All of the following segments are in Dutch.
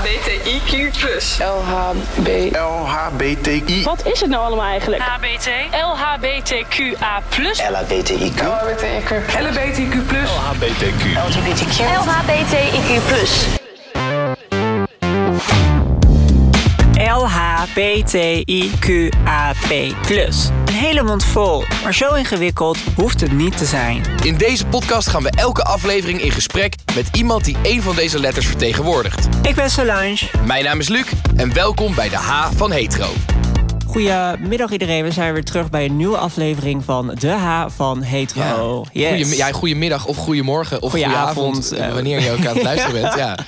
LHBTIQ+. LHB. LHBTI. Wat is het nou allemaal eigenlijk? HBT, LHBTQA+, LHBTIQ. LHBTIQ+. LHBTIQ+. LHBTQ. LHBTIQ+. LHBTIQAP+. Een hele mond vol, maar zo ingewikkeld hoeft het niet te zijn. In deze podcast gaan we elke aflevering in gesprek met iemand die een van deze letters vertegenwoordigt. Ik ben Solange. Mijn naam is Luc en welkom bij de H van Hetero. Goedemiddag iedereen, we zijn weer terug bij een nieuwe aflevering van De H van Hetero. Yes. Goeie, ja, goedemiddag of goedemorgen of Goedenavond, goedenavond. eh, wanneer je ook aan het luisteren bent. Ja.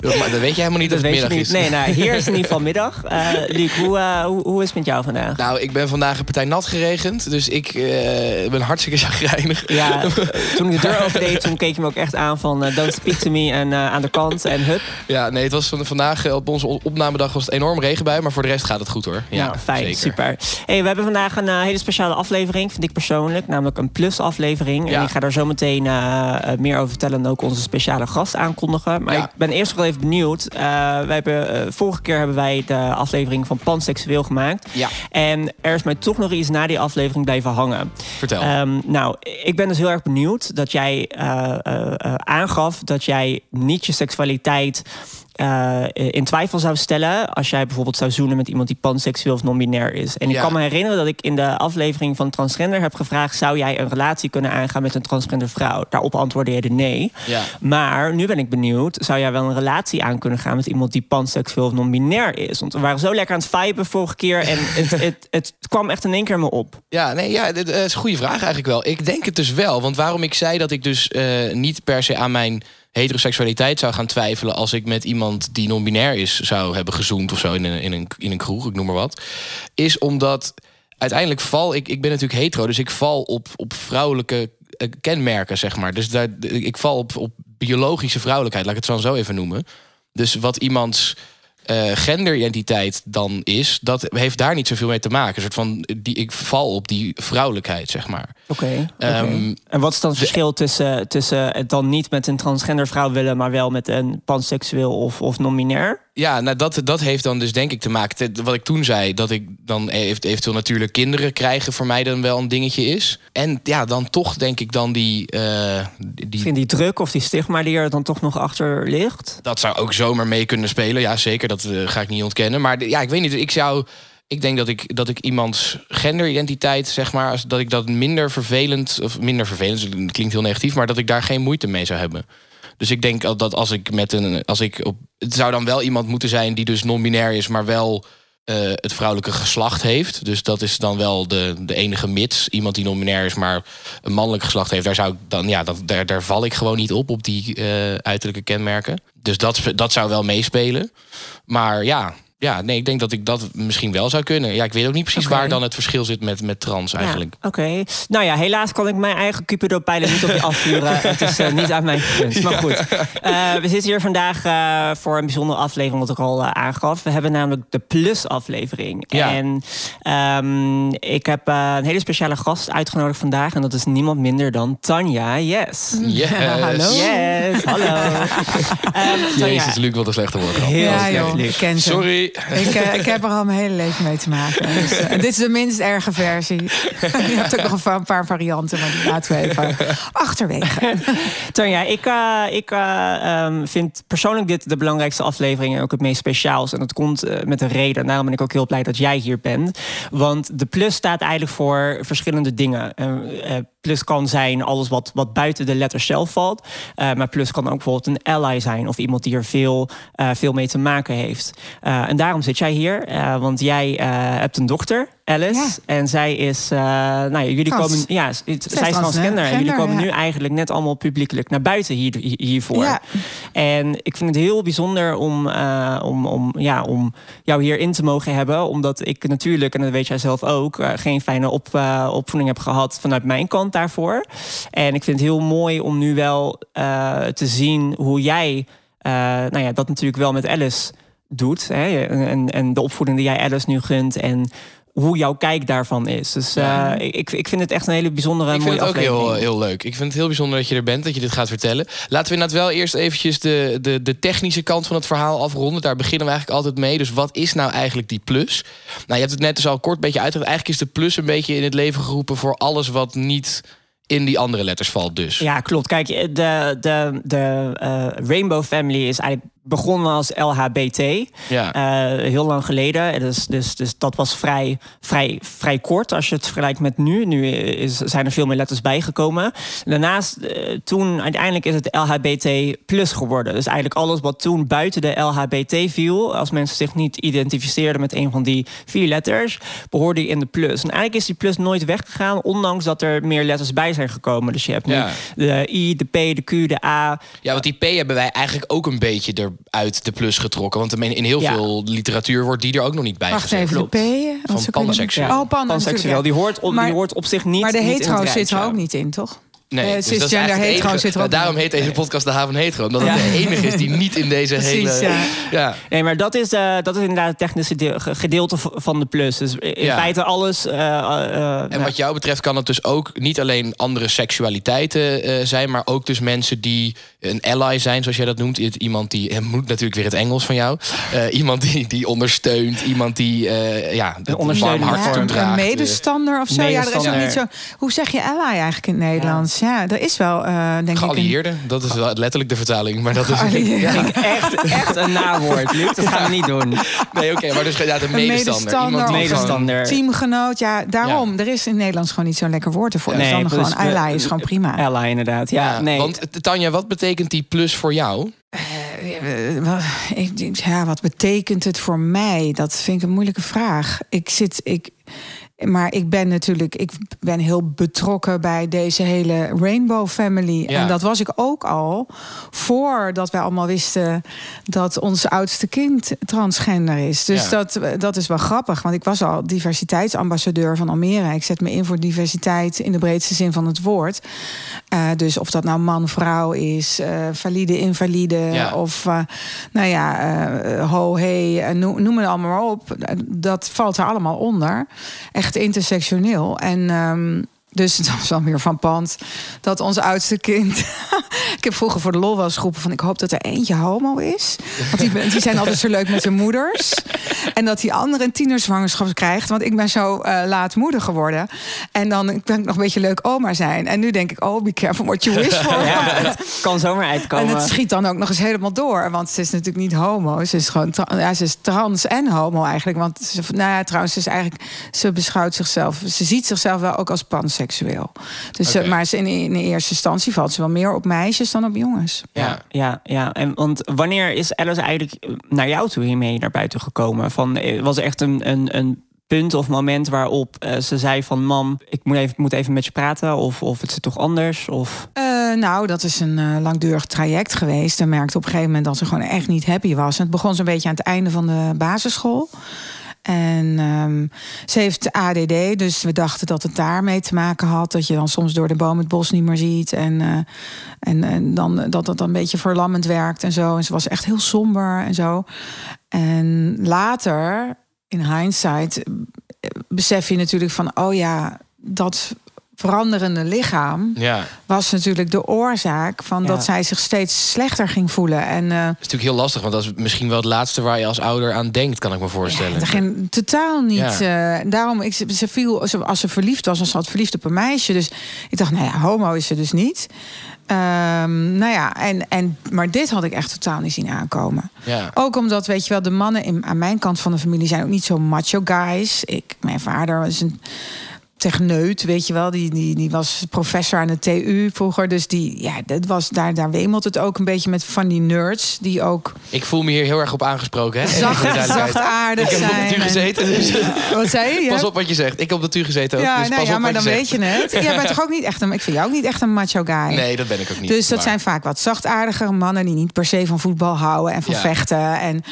Dat, maar dat weet je helemaal niet Dat dat het middag is. Nee, nou, hier is in ieder geval middag. Eh Luc, hoe, eh, hoe, hoe is het met jou vandaag? Nou, ik ben vandaag een partij nat geregend, dus ik eh, ben hartstikke chagrijnig. Ja, toen ik de deur opendeed, toen keek je me ook echt aan van don't speak to me en aan de kant en hup. Ja, nee, het was van- vandaag op onze opnamedag was het enorm regenbui, maar voor de rest gaat het goed hoor. Ja, nou, fijn, zeker. super. Hey, we hebben vandaag een hele speciale aflevering, vind ik persoonlijk. Namelijk een plus-aflevering. En Ja. ik ga daar zo meteen meer over vertellen en ook onze speciale gast aankondigen. Maar Ja. ik ben eerst nog even benieuwd. Eh, wij hebben, eh, vorige keer hebben wij de aflevering van Panseksueel gemaakt. Ja. En er is mij toch nog iets na die aflevering blijven hangen. Vertel. Ehm, nou, ik ben dus heel erg benieuwd dat jij eh, aangaf dat jij niet je seksualiteit eh, in twijfel zou stellen als jij bijvoorbeeld zou zoenen met iemand die panseksueel of non-binair is. En ik kan me herinneren dat ik in de aflevering van Transgender heb gevraagd: zou jij een relatie kunnen aangaan met een transgender vrouw? Daarop antwoordde je nee. Ja. Maar nu ben ik benieuwd, zou jij wel een relatie aan kunnen gaan met iemand die panseksueel of non-binair is? Want we waren zo lekker aan het viben vorige keer en het, het, het, kwam echt in één keer me op. Ja, nee, ja, eh, is een goede vraag eigenlijk wel. Ik denk het dus wel. Want waarom ik zei dat ik dus eh, niet per se aan mijn heteroseksualiteit zou gaan twijfelen als ik met iemand die non-binair is zou hebben gezoend of zo in een, in een, in een kroeg, ik noem maar wat, is omdat uiteindelijk val ik, ik ben natuurlijk hetero, dus ik val op, op vrouwelijke eh, kenmerken, zeg maar. Dus daar, ik val op, op biologische vrouwelijkheid, laat ik het zo zo even noemen. Dus wat iemands eh, genderidentiteit dan is, dat heeft daar niet zoveel mee te maken. Een soort van, die, ik val op die vrouwelijkheid, zeg maar. Oké. Ehm, en wat is dan het verschil tussen, tussen het dan niet met een transgender vrouw willen, maar wel met een panseksueel of, of non-binair? Ja, nou dat, dat heeft dan dus denk ik te maken... te- wat ik toen zei, dat ik dan heeft eventueel natuurlijk kinderen krijgen... voor mij dan wel een dingetje is. En ja, dan toch denk ik dan die... eh, die Misschien die druk of die stigma die er dan toch nog achter ligt? dat zou ook zomaar mee kunnen spelen. Ja, zeker, dat eh, ga ik niet ontkennen. Maar ja, ik weet niet, ik zou... Ik denk dat ik, dat ik iemands genderidentiteit, zeg maar... als- dat ik dat minder vervelend... of minder vervelend, klinkt heel negatief... maar dat ik daar geen moeite mee zou hebben. Dus ik denk dat als ik met een. Als ik op, het zou dan wel iemand moeten zijn die dus non-binair is, maar wel eh, het vrouwelijke geslacht heeft. Dus dat is dan wel de, de enige mits. Iemand die non-binair is, maar een mannelijk geslacht heeft, daar zou ik dan. Ja, dat, daar, daar val ik gewoon niet op, op die eh, uiterlijke kenmerken. Dus dat, dat zou wel meespelen. Maar ja. Ja, nee, ik denk dat ik dat misschien wel zou kunnen. Ja, ik weet ook niet precies waar dan het verschil zit met, met trans eigenlijk. Ja, Oké. Nou ja, helaas kan ik mijn eigen Cupido-pijlen niet op je afvuren. het is eh, niet aan mijn gegund. Maar goed. Eh, we zitten hier vandaag eh, voor een bijzondere aflevering, wat ik al aangaf. We hebben namelijk de Plus-aflevering. Ja. En ehm, ik heb eh, een hele speciale gast uitgenodigd vandaag. En dat is niemand minder dan Tanja. Yes. Yes. Hallo. Yes, hallo. Ehm, Tanja, Jezus, Luc, wat een slechte woord. gehad. Heel Ja, joh. Sorry. Ik, eh, ik heb er al mijn hele leven mee te maken. Dus, eh, dit is de minst erge versie. Je hebt ook nog een paar varianten, maar die laten we even achterwege. Tanja, ik, eh, ik eh, ehm, vind persoonlijk dit de belangrijkste aflevering en ook het meest speciaals. En dat komt met een reden. En daarom ben ik ook heel blij dat jij hier bent. Want de plus staat eigenlijk voor verschillende dingen. Plus kan zijn alles wat, wat buiten de letters zelf valt. Eh, maar plus kan ook bijvoorbeeld een ally zijn. Of iemand die er veel, eh, veel mee te maken heeft. Eh, en daarom zit jij hier. want jij hebt een dochter, Alice. Ja. En zij is... eh, nou ja, jullie Trans. komen... Ja, zij is trans, transgender. En jullie komen ja. nu eigenlijk net allemaal publiekelijk naar buiten hier, hier- hiervoor. Ja. En ik vind het heel bijzonder om, eh, om, om, ja, om jou hierin te mogen hebben. Omdat ik natuurlijk, en dat weet jij zelf ook, eh, geen fijne op, opvoeding heb gehad vanuit mijn kant daarvoor. En ik vind het heel mooi om nu wel te zien hoe jij, nou ja, dat natuurlijk wel met Alice doet. Hè? En, en de opvoeding die jij Alice nu gunt. En hoe jouw kijk daarvan is. Dus uh, ik, ik vind het echt een hele bijzondere ik mooie vind het ook aflevering. heel, heel leuk. Ik vind het heel bijzonder dat je er bent, dat je dit gaat vertellen. Laten we inderdaad wel eerst eventjes de, de, de technische kant van het verhaal afronden. Daar beginnen we eigenlijk altijd mee. Dus wat is nou eigenlijk die plus? Nou, je hebt het net dus al kort een beetje uitgelegd. Eigenlijk is de plus een beetje in het leven geroepen voor alles wat niet in die andere letters valt dus. Ja, klopt. Kijk, de, de, de uh, Rainbow Family is eigenlijk begonnen als LHBT. Ja. Uh, heel lang geleden. Dus, dus, dus dat was vrij, vrij, vrij kort als je het vergelijkt met nu. Nu is, zijn er veel meer letters bijgekomen. Daarnaast, uh, toen uiteindelijk is het LHBT plus geworden. Dus eigenlijk alles wat toen buiten de LHBT viel, als mensen zich niet identificeerden met een van die vier letters, behoorde je in de plus. En eigenlijk is die plus nooit weggegaan, ondanks dat er meer letters bij zijn gekomen. Dus je hebt nu Ja. de I, de P, de Q, de A. Ja, want die P hebben wij eigenlijk ook een beetje eruit de plus getrokken. Want in in heel Ja. veel literatuur wordt die er ook nog niet bij Wacht gezet. even, de P? Van panseksueel. Oh, pan, Panseksueel. natuurlijk, Die hoort, op, Maar- die hoort op zich niet. Maar de hetero zit er ook niet in, toch? Nee, Eh, dus dat is cisgender eigenlijk het hetero enige- zit er ook Daarom heet deze podcast de haven hetero. Omdat Ja. het de enige is die niet in deze Precies, hele... ja. ja. Nee, maar dat is, eh, dat is inderdaad het technische deel- ge- gedeelte van de plus. Dus in Ja. feite alles. eh, eh, En nou, wat jou betreft kan het dus ook niet alleen andere seksualiteiten eh, zijn... maar ook dus mensen die een ally zijn, zoals jij dat noemt. Iemand die... Het moet natuurlijk weer het Engels van jou. Eh, iemand die, die ondersteunt. Iemand die eh ja, hart een toedraagt. medestander of zo. Ja, er is ook niet zo. Hoe zeg je ally eigenlijk in het Nederlands? Ja, er is wel, eh, denk ik. Een, Geallieerde, dat is wel letterlijk de vertaling. Maar dat is... Ik echt, echt een nawoord, Luc. Dat gaan we niet doen. Nee, oké, maar dus ja, de een medestander. een gewoon- Medestander. teamgenoot. Ja, daarom. Er is in het Nederlands gewoon niet zo'n lekker woord ervoor. Dus dan dus gewoon we- ally is gewoon prima. Ally, inderdaad. Ja, Ja, nee. Want eh, Tanja, wat betekent die plus voor jou? Eh, Ja, wat betekent het voor mij? Dat vind ik een moeilijke vraag. Ik zit. Ik, maar ik ben natuurlijk, ik ben heel betrokken bij deze hele Rainbow Family. Ja. En dat was ik ook al voordat wij allemaal wisten dat ons oudste kind transgender is. Dus Ja. dat, dat is wel grappig, want ik was al diversiteitsambassadeur van Almere. Ik zet me in voor diversiteit in de breedste zin van het woord. Eh, dus of dat nou man, vrouw is, eh, valide, invalide, Ja. of uh, nou ja, ho, hey, noem, noem het allemaal maar op. Dat valt er allemaal onder. Echt intersectioneel. En um, dus het was wel weer van pand dat ons oudste kind. ik heb vroeger voor de lol wel eens geroepen van ik hoop dat er eentje homo is. Want die, die zijn altijd zo leuk met hun moeders. En dat die andere een tienerzwangerschap krijgt. Want ik ben zo uh, laat moeder geworden. En dan kan ik nog een beetje leuk oma zijn. En nu denk ik, oh, be careful what you wish for. ja, kan zomaar uitkomen. En het schiet dan ook nog eens helemaal door. Want ze is natuurlijk niet homo. Ze is gewoon ja, ze is trans en homo eigenlijk. Want ze, nou ja, trouwens, ze is eigenlijk, ze beschouwt zichzelf. Ze ziet zichzelf wel ook als panseksueel. Dus, okay. Maar ze in, in eerste instantie valt ze wel meer op meisjes dan op jongens. Ja. Ja, ja. En, want wanneer is Alice eigenlijk naar jou toe hiermee naar buiten gekomen? Van, eh, was er echt een, een, een punt of moment waarop uh, ze zei van... mam, ik moet even, moet even met je praten of, of het zit toch anders? Of... Uh, nou, dat is een uh, langdurig traject geweest. En merkte op een gegeven moment dat ze gewoon echt niet happy was. En het begon zo'n beetje aan het einde van de basisschool. En um, ze heeft ADD, dus we dachten dat het daarmee te maken had. Dat je dan soms door de boom het bos niet meer ziet. En, uh, en, en dan, dat het dan een beetje verlammend werkt en zo. En ze was echt heel somber en zo. En later, in hindsight, besef je natuurlijk van... oh ja, dat veranderende lichaam Ja. was natuurlijk de oorzaak van Ja. dat zij zich steeds slechter ging voelen. En uh, Dat is natuurlijk heel lastig, want dat is misschien wel het laatste waar je als ouder aan denkt, kan ik me voorstellen. Ja, geen, totaal niet. Ja. Uh, daarom, ik, ze viel, ze- als ze verliefd was, als ze had verliefd op een meisje. Dus ik dacht, nou ja, homo is ze dus niet. Ehm, nou ja, en, en, maar dit had ik echt totaal niet zien aankomen. Ja. Ook omdat, weet je wel, de mannen in, aan mijn kant van de familie zijn ook niet zo macho guys. Ik, mijn vader is een techneut, weet je wel. Die, die, die was professor aan de TU vroeger. Dus die, ja, dat was, daar, daar wemelt het ook een beetje met van die nerds. Die ook Ik voel me hier heel erg op aangesproken. Hè? zacht, duidelijkheid. zachtaardig Ik heb op de gezeten, dus Wat zei je? Pas op wat je zegt. Ik heb op de gezeten ook, Ja, dus nou pas ja, op maar dan weet je het. Jij bent toch ook niet echt een. Ik vind jou ook niet echt een macho guy. Nee, dat ben ik ook niet. Dus dat maar- zijn vaak wat zachtaardigere mannen die niet per se van voetbal houden en van Ja. vechten. En,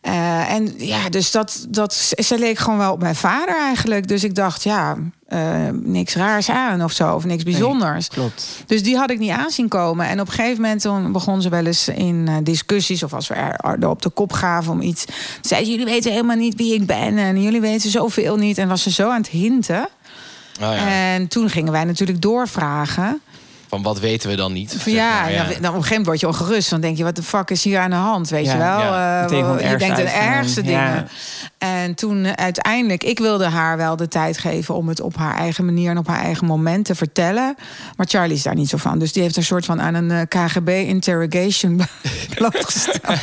eh, en ja, dus dat, dat, ze leek gewoon wel op mijn vader eigenlijk. Dus ik dacht, ja, eh, niks raars aan of zo, of niks bijzonders. Klopt. Dus die had ik niet aanzien komen. En op een gegeven moment toen begon ze wel eens in eh, discussies... of als we er op de kop gaven om iets... zei jullie weten helemaal niet wie ik ben... en jullie weten zoveel niet. En was ze zo aan het hinten. Oh, ja. En toen gingen wij natuurlijk doorvragen. Van wat weten we dan niet? Zeg ja, maar, ja. dan op een gegeven moment word je ongerust. Dan denk je, wat de fuck is hier aan de hand? Weet Ja, je wel? ja. Het je ergste denkt de ergste Ja. dingen. En toen eh, uiteindelijk, ik wilde haar wel de tijd geven om het op haar eigen manier en op haar eigen moment te vertellen. Maar Charlie is daar niet zo van. Dus die heeft een soort van aan een eh, KGB interrogation blootgesteld.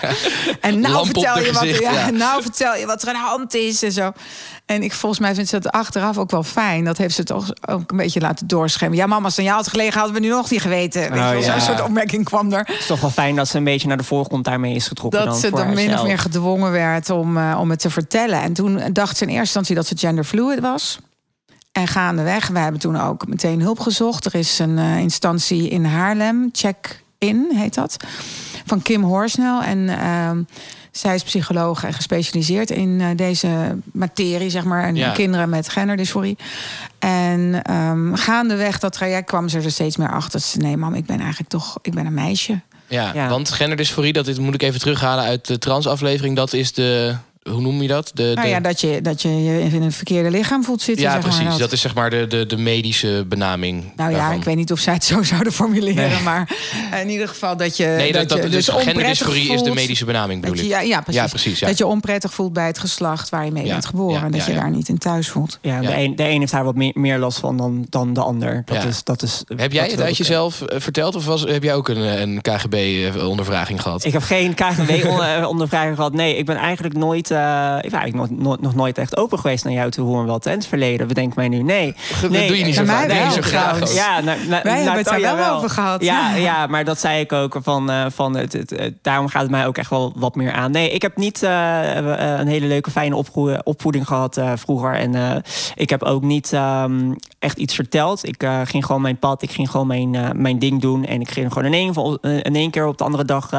en nou vertel, je wat, ja, ja. nou vertel je wat er aan de hand is en zo. En ik, volgens mij vindt ze dat achteraf ook wel fijn. Dat heeft ze toch ook een beetje laten doorschemmen. Ja, mama, als het aan jou had gelegen, hadden we nu nog niet geweten. Oh, Zo'n soort opmerking kwam er. Het is toch wel fijn dat ze een beetje naar de voorgrond daarmee is getrokken. Dat dan ze voor dan min of meer gedwongen werd om, eh, om het te vertellen. En toen dacht ze in eerste instantie dat ze genderfluid was. En gaandeweg, we hebben toen ook meteen hulp gezocht. Er is een eh, instantie in Haarlem, Check-in heet dat, van Kim Horsnel. En ehm, zij is psycholoog en gespecialiseerd in eh, deze materie, zeg maar. En Ja. kinderen met genderdysforie. En ehm, gaandeweg dat traject kwam ze er steeds meer achter. Ze zei, nee mam, ik ben eigenlijk toch, ik ben een meisje. Ja, Ja. want genderdysforie, dat is, moet ik even terughalen uit de transaflevering. Dat is de, hoe noem je dat? De, Nou de- ja, dat je, dat je je in het verkeerde lichaam voelt zitten. ja zeg maar, precies. dat. Dat is zeg maar de, de, de medische benaming. Nou ja, ik weet niet of zij het zo zouden formuleren, maar in ieder geval dat je. Nee, dat, dat, je dus genderdysforie is de voelt. medische benaming, bedoel je, ik. ja, ja, precies. Ja, precies, ja. Dat je onprettig voelt bij het geslacht waar je mee Ja, bent geboren. ja, en dat ja, je ja. daar niet in thuis voelt. Ja, Ja. De, een, de een heeft daar wat meer, meer last van dan, dan de ander. Dat Ja. is, dat is, Heb jij dat het uit jezelf eh, verteld of was, heb jij ook een, eh, een KGB-ondervraging gehad? Ik heb geen KGB-ondervraging gehad. Nee, ik ben eigenlijk nooit, eh, ik ben eigenlijk nog, nooit- nog nooit echt open geweest naar jou toe, hoe en wat. En het verleden, bedenk mij nu. Nee. Dat nee doe je niet zo mij wel, zo graag. Ja, Wij hebben het daar wel over gehad. Ja, ja, maar dat zei ik ook. Van, eh, van het, het, het- daarom gaat het mij ook echt wel wat meer aan. Nee, ik heb niet eh, eh, een hele leuke, fijne opvoe- opvoeding gehad eh, vroeger. En eh, ik heb ook niet ehm, echt iets verteld. Ik eh, ging gewoon mijn pad, ik ging gewoon mijn, eh, mijn ding doen. En ik ging gewoon in één, eh, in één keer op de andere dag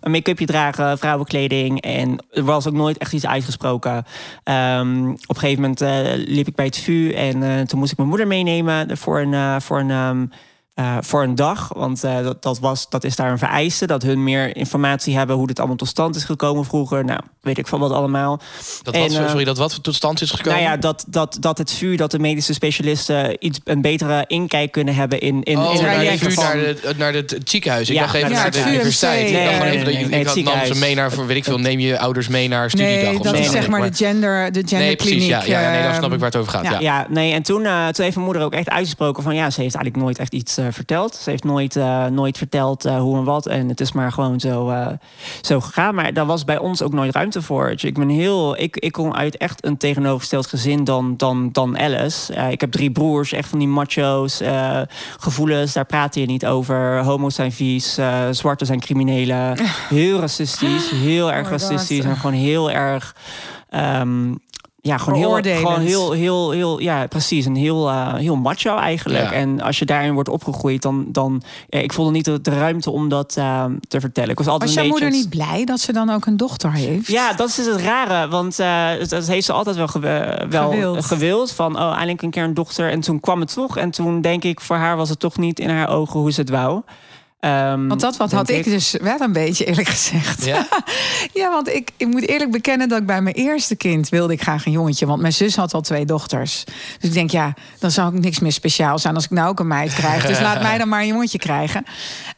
een make-upje dragen, vrouwenkleding. En er was ook nooit echt iets uitgesproken. Ehm, op een gegeven moment liep ik bij het VU en toen moest ik mijn moeder meenemen voor een, voor een, ehm, eh, voor een dag. Want eh, dat, dat, was, dat is daar een vereiste. Dat hun meer informatie hebben hoe dit allemaal tot stand is gekomen vroeger. Nou, weet ik van wat allemaal. Dat En, wat, eh, sorry, dat wat tot stand is gekomen? Nou ja, dat, dat, dat het VU, dat de medische specialisten iets, een betere inkijk kunnen hebben in, in, Oh, in naar, traject de, trajecten naar, de, naar het, het ziekenhuis. Ik Ja, dacht even naar naar het de universiteit. Ik Nee, dacht gewoon nee, even dat nee, je, nee, ik het had, nam ze mee naar, voor, weet ik veel, neem je ouders mee naar studiedag Nee, of dat zo. is zeg maar nee, de gender, de Nee, genderkliniek. precies. Ja, ja, nee, dan snap ehm, ik waar het over gaat. ja. Ja. Ja, nee, en toen, eh, toen heeft mijn moeder ook echt uitgesproken van ja, ze heeft eigenlijk nooit echt iets verteld. Ze heeft nooit, eh, nooit verteld eh, hoe en wat. En het is maar gewoon zo, eh, zo gegaan. Maar daar was bij ons ook nooit ruimte voor. Dus ik ben heel, ik, ik kom uit echt een tegenovergesteld gezin dan, dan, dan Alice. Eh, ik heb drie broers, echt van die macho's. eh, gevoelens, daar praat je niet over. Homo's zijn vies, eh zwarte zijn criminelen. Heel racistisch, heel erg Oh racistisch en gewoon heel erg. ehm, ja, gewoon heel, gewoon heel, heel, heel, ja, precies. Een heel, eh, heel macho eigenlijk. Ja. En als je daarin wordt opgegroeid, dan, dan ja, ik voelde niet de, de ruimte om dat eh, te vertellen. Ik was altijd Was een jouw moeder niet blij dat ze dan ook een dochter heeft? Ja, dat is het rare. Want eh, dat, dat heeft ze altijd wel, gew- wel Gewild. gewild. Van, oh, eindelijk een keer een dochter. En toen kwam het toch. En toen denk ik, voor haar was het toch niet in haar ogen hoe ze het wou. Ehm, Want dat wat had ik dus wel een beetje eerlijk gezegd. Ja? Ja, want ik, ik moet eerlijk bekennen dat ik bij mijn eerste kind wilde ik graag een jongetje. Want mijn zus had al twee dochters. Dus ik denk, ja, dan zou ik niks meer speciaal zijn als ik nou ook een meid krijg. Dus laat mij dan maar een jongetje krijgen.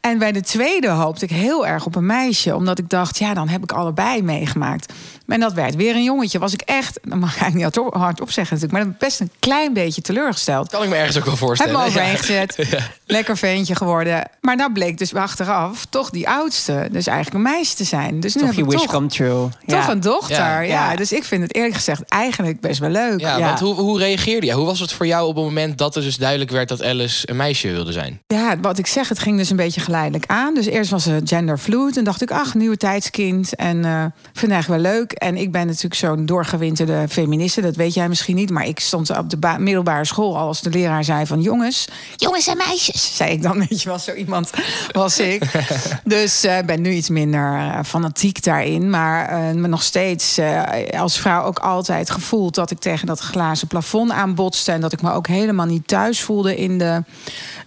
En bij de tweede hoopte ik heel erg op een meisje. Omdat ik dacht, ja, dan heb ik allebei meegemaakt. En dat werd weer een jongetje. Was ik echt, dat mag ik eigenlijk niet hardop zeggen natuurlijk... maar best een klein beetje teleurgesteld. Kan ik me ergens ook wel Heb voorstellen. me overheen Ja. gezet. Lekker ventje geworden. Maar nou bleek dus achteraf toch die oudste. Dus eigenlijk een meisje te zijn. Dus nu toch heb je wish toch, come true. toch een dochter. Ja. Ja. Ja. Dus ik vind het eerlijk gezegd eigenlijk best wel leuk. Ja, Ja. want hoe, hoe reageerde je? Hoe was het voor jou op het moment dat er dus duidelijk werd dat Alice een meisje wilde zijn? Ja, wat ik zeg, het ging dus een beetje geleidelijk aan. Dus eerst was het genderfluid. En dacht ik, ach, nieuwe tijdskind. En eh, vind het eigenlijk wel leuk. En ik ben natuurlijk zo'n doorgewinterde feministe. Dat weet jij misschien niet. Maar ik stond op de ba- middelbare school al als de leraar zei van... jongens, jongens en meisjes, zei ik dan. Weet je wel, zo iemand was ik. Dus ik ben nu iets minder eh, fanatiek daarin. Maar eh, me nog steeds eh, als vrouw ook altijd gevoeld... dat ik tegen dat glazen plafond aanbotste... en dat ik me ook helemaal niet thuis voelde in de,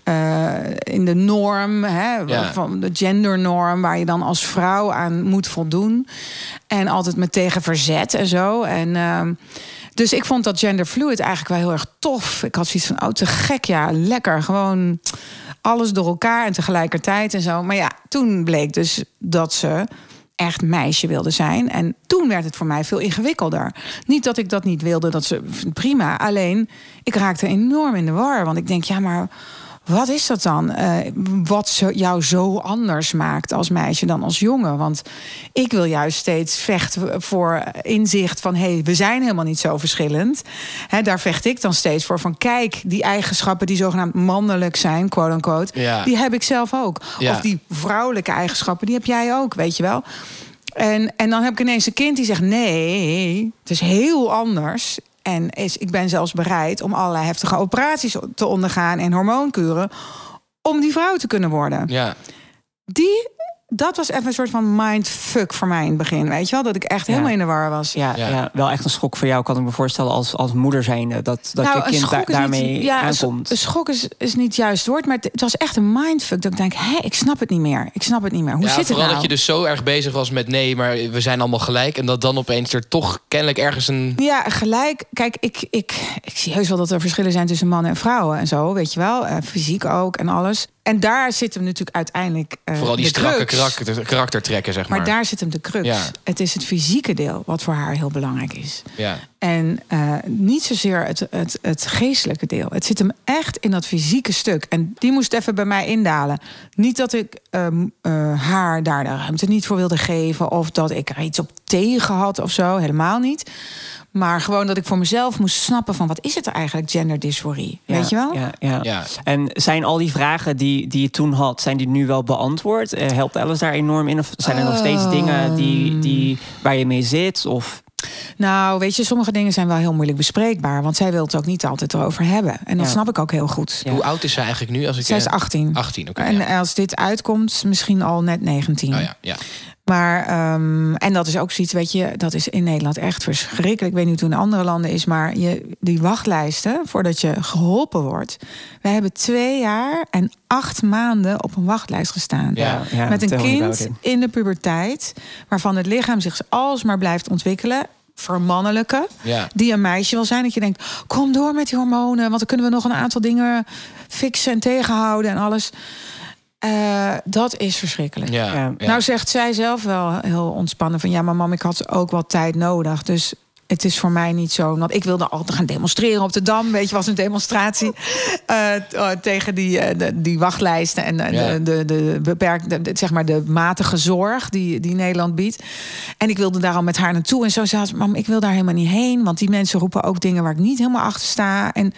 eh, in de norm... Hè, Ja. van de gendernorm... waar je dan als vrouw aan moet voldoen. En altijd me tegen verzet en zo. En... ehm, dus ik vond dat genderfluid eigenlijk wel heel erg tof. Ik had zoiets van, oh te gek, ja, lekker. Gewoon alles door elkaar en tegelijkertijd en zo. Maar ja, toen bleek dus dat ze echt meisje wilde zijn. En toen werd het voor mij veel ingewikkelder. Niet dat ik dat niet wilde, dat ze prima. Alleen, ik raakte enorm in de war. Want ik denk, ja, maar wat is dat dan? Eh, wat zo- jou zo anders maakt als meisje dan als jongen? Want ik wil juist steeds vechten voor inzicht van... hé, hey, we zijn helemaal niet zo verschillend. Hè, daar vecht ik dan steeds voor. Van kijk, die eigenschappen die zogenaamd mannelijk zijn, quote-unquote... Ja. die heb ik zelf ook. Ja. Of die vrouwelijke eigenschappen, die heb jij ook, weet je wel. En, en dan heb ik ineens een kind die zegt: nee, het is heel anders. En is, ik ben zelfs bereid om allerlei heftige operaties te ondergaan en hormoonkuren. om die vrouw te kunnen worden. Ja. Die, dat was even een soort van mindfuck voor mij in het begin. Weet je wel? Dat ik echt helemaal in de war was. Ja, Ja. ja. wel echt een schok voor jou, kan ik me voorstellen, als, als moeder zijnde. Dat, dat je Nou, een kind da- daarmee niet, ja, een aankomt. Een schok is, is niet juist het woord, maar het, het was echt een mindfuck. Dat ik denk, hé, ik snap het niet meer. Ik snap het niet meer. Hoe ja, zit het vooral nou? dat je dus zo erg bezig was met nee, maar we zijn allemaal gelijk. En dat dan opeens er toch kennelijk ergens een... Ja, gelijk. Kijk, ik, ik, ik zie heus wel dat er verschillen zijn tussen mannen en vrouwen en zo, weet je wel. Eh, fysiek ook en alles. En daar zit hem natuurlijk uiteindelijk. eh, Vooral die strakke. Karakter, karaktertrekken, zeg maar. Maar daar zit hem de crux. Ja. Het is het fysieke deel wat voor haar heel belangrijk is. Ja. En eh, niet zozeer het, het, het geestelijke deel. Het zit hem echt in dat fysieke stuk. En die moest even bij mij indalen. Niet dat ik ehm, eh, haar daar de ruimte niet voor wilde geven. Of dat ik er iets op tegen had of zo. Helemaal niet. Maar gewoon dat ik voor mezelf moest snappen van... wat is het eigenlijk, genderdysforie? Ja, Weet je wel? Ja, ja. Ja. En zijn al die vragen die, die je toen had, zijn die nu wel beantwoord? Eh, helpt Alice daar enorm in? Of zijn er nog steeds Oh. dingen die, die, waar je mee zit? Of Nou, weet je, sommige dingen zijn wel heel moeilijk bespreekbaar. Want zij wil het ook niet altijd erover hebben. En dat Ja. snap ik ook heel goed. Ja. Hoe oud is ze eigenlijk nu? Als ik, Zij is eh, 18. 18, oké. En ja. als dit uitkomt, misschien al net 19. Oh ja, ja. Maar, ehm, en dat is ook zoiets, weet je, dat is in Nederland echt verschrikkelijk. Ik weet niet hoe het in andere landen is, maar je, die wachtlijsten voordat je geholpen wordt. Wij hebben twee jaar en acht maanden op een wachtlijst gestaan. Ja. ja, Met een kind in de puberteit, waarvan het lichaam zich alsmaar blijft ontwikkelen. Vermannelijke, Ja. die een meisje wil zijn. Dat je denkt, kom door met die hormonen, want dan kunnen we nog een aantal dingen fixen en tegenhouden en alles. Eh, dat is verschrikkelijk. Ja. Ja. ja. Nou zegt zij zelf wel heel ontspannen van ja, maar mam, ik had ook wel tijd nodig. Dus het is voor mij niet zo. Want ik wilde altijd gaan demonstreren op de dam. Weet je, was een demonstratie eh, eh, tegen die, eh, de, die wachtlijsten en Ja. de, de, de beperkte, de- zeg maar de matige zorg die, die Nederland biedt. En ik wilde daar al met haar naartoe. En zo zei ze, mam, ik wil daar helemaal niet heen. Want die mensen roepen ook dingen waar ik niet helemaal achter sta. En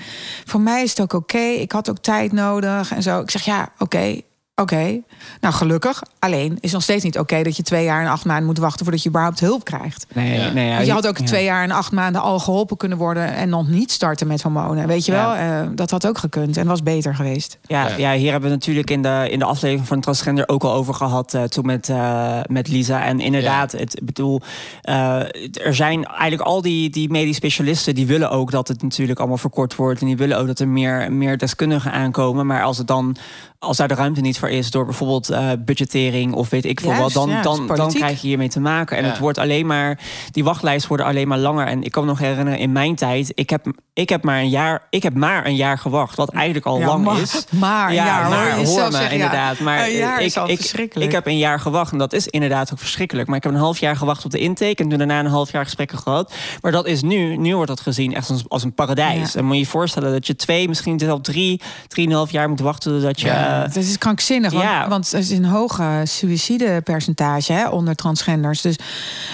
voor mij is het ook oké. Ik had ook tijd nodig en zo. Ik zeg ja, oké. Oké, nou gelukkig. Alleen is nog steeds niet oké dat je twee jaar en acht maanden moet wachten voordat je überhaupt hulp krijgt. Nee, Ja. nee, ja, Want je had ook ja. twee jaar en acht maanden al geholpen kunnen worden en nog niet starten met hormonen. Weet je wel. Eh, dat had ook gekund en was beter geweest. Ja, Ja. ja. hier hebben we het natuurlijk in de, in de aflevering van Transgender ook al over gehad. eh, toen met, eh, met Lisa. En inderdaad, het, ik bedoel, eh, er zijn eigenlijk al die, die medisch specialisten. die willen ook dat het natuurlijk allemaal verkort wordt. En die willen ook dat er meer, meer deskundigen aankomen. Maar als het dan. Als daar de ruimte niet voor is door bijvoorbeeld eh, budgettering of weet ik veel Juist, wat, dan, ja, dan, dan politiek. krijg je hiermee te maken. En Ja. het wordt alleen maar, die wachtlijsten worden alleen maar langer. En ik kan me nog herinneren, in mijn tijd, ik heb, ik heb, maar, een jaar, ik heb maar een jaar gewacht, wat eigenlijk al Ja, lang maar- is. maar jaar, hoor. maar Je hoor me, zeggen, ja, inderdaad. Maar een jaar ik, is al ik, verschrikkelijk. ik heb een jaar gewacht en dat is inderdaad ook verschrikkelijk. Maar ik heb een half jaar gewacht op de intake en toen daarna een half jaar gesprekken gehad. Maar dat is nu, nu wordt dat gezien echt als, als een paradijs. Ja. En moet je je voorstellen dat je twee, misschien zelfs drie, drieënhalf jaar moet wachten dat je... Ja. eh, Dat is krankzinnig, want, Ja. want er is een hoge suïcidepercentage hè, onder transgenders. Dus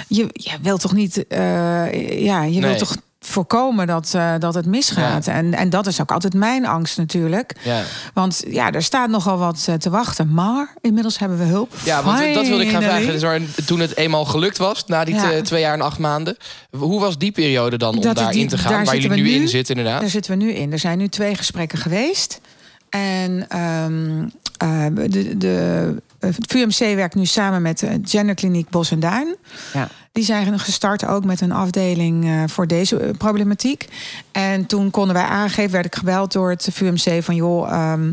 je, je wilt toch niet, eh, ja, je Nee. wilt toch voorkomen dat, eh, dat het misgaat. Ja. En, en dat is ook altijd mijn angst natuurlijk. Ja. Want ja, er staat nogal wat te wachten. Maar inmiddels hebben we hulp. Ja, want dat wilde ik gaan vragen. Dus maar toen het eenmaal gelukt was, na die Ja. twee jaar en acht maanden. Hoe was die periode dan om daarin te gaan? daar waar jullie nu nu. in zitten, inderdaad. Daar zitten we nu in. Er zijn nu twee gesprekken geweest. En ehm, eh, de, de, het VUMC werkt nu samen met de Genderkliniek Bos en Duin. Ja. Die zijn gestart ook met een afdeling eh, voor deze eh, problematiek. En toen konden wij aangeven, werd ik gebeld door het VUMC van joh, ehm,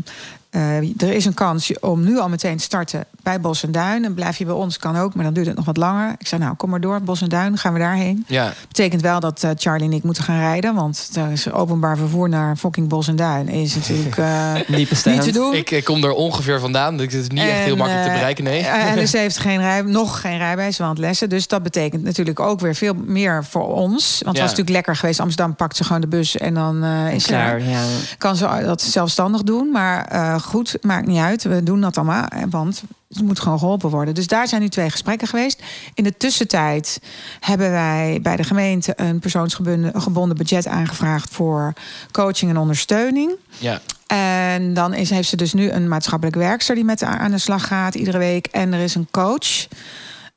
eh, er is een kans om nu al meteen te starten bij Bos en Duin. En blijf je bij ons, kan ook, maar dan duurt het nog wat langer. Ik zei, nou, kom maar door, Bos en Duin, gaan we daarheen. Ja. Betekent wel dat eh, Charlie en ik moeten gaan rijden. Want er is openbaar vervoer naar fucking Bos en Duin. Is natuurlijk eh, Niet niet te doen. Ik, ik kom er ongeveer vandaan. dus Het is niet echt heel En, makkelijk te bereiken, nee. eh, Alice heeft geen rij, nog geen rijbewijs, want lessen. Dus dat betekent natuurlijk ook weer veel meer voor ons. Want het was natuurlijk lekker geweest. Amsterdam pakt ze gewoon de bus en dan is Klaar, ze ja. kan ze dat zelfstandig doen. Maar goed, maakt niet uit. We doen dat allemaal, want het moet gewoon geholpen worden. Dus daar zijn nu twee gesprekken geweest. In de tussentijd hebben wij bij de gemeente een persoonsgebonden gebonden budget aangevraagd voor coaching en ondersteuning. Ja. En dan is, heeft ze dus nu een maatschappelijk werkster die met haar aan de slag gaat iedere week. En er is een coach.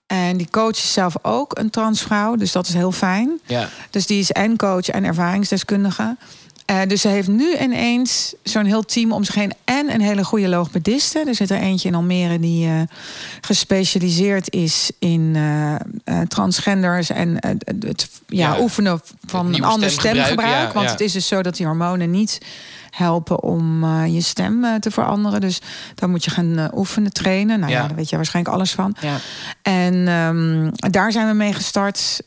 En die coach is zelf ook een transvrouw, dus dat is heel fijn. Ja. Dus die is en coach en ervaringsdeskundige. Eh, dus ze heeft nu ineens zo'n heel team om zich heen. En een hele goede logopediste. Er zit er eentje in Almere die eh, gespecialiseerd is in eh, transgenders. En het ja, Ja, oefenen van een ander stemgebruik, stemgebruik. ja, want ja. het is dus zo dat die hormonen niet helpen om je stem te veranderen. Dus dan moet je gaan oefenen, trainen. Nou ja. Daar weet je waarschijnlijk alles van. Ja. En ehm, daar zijn we mee gestart.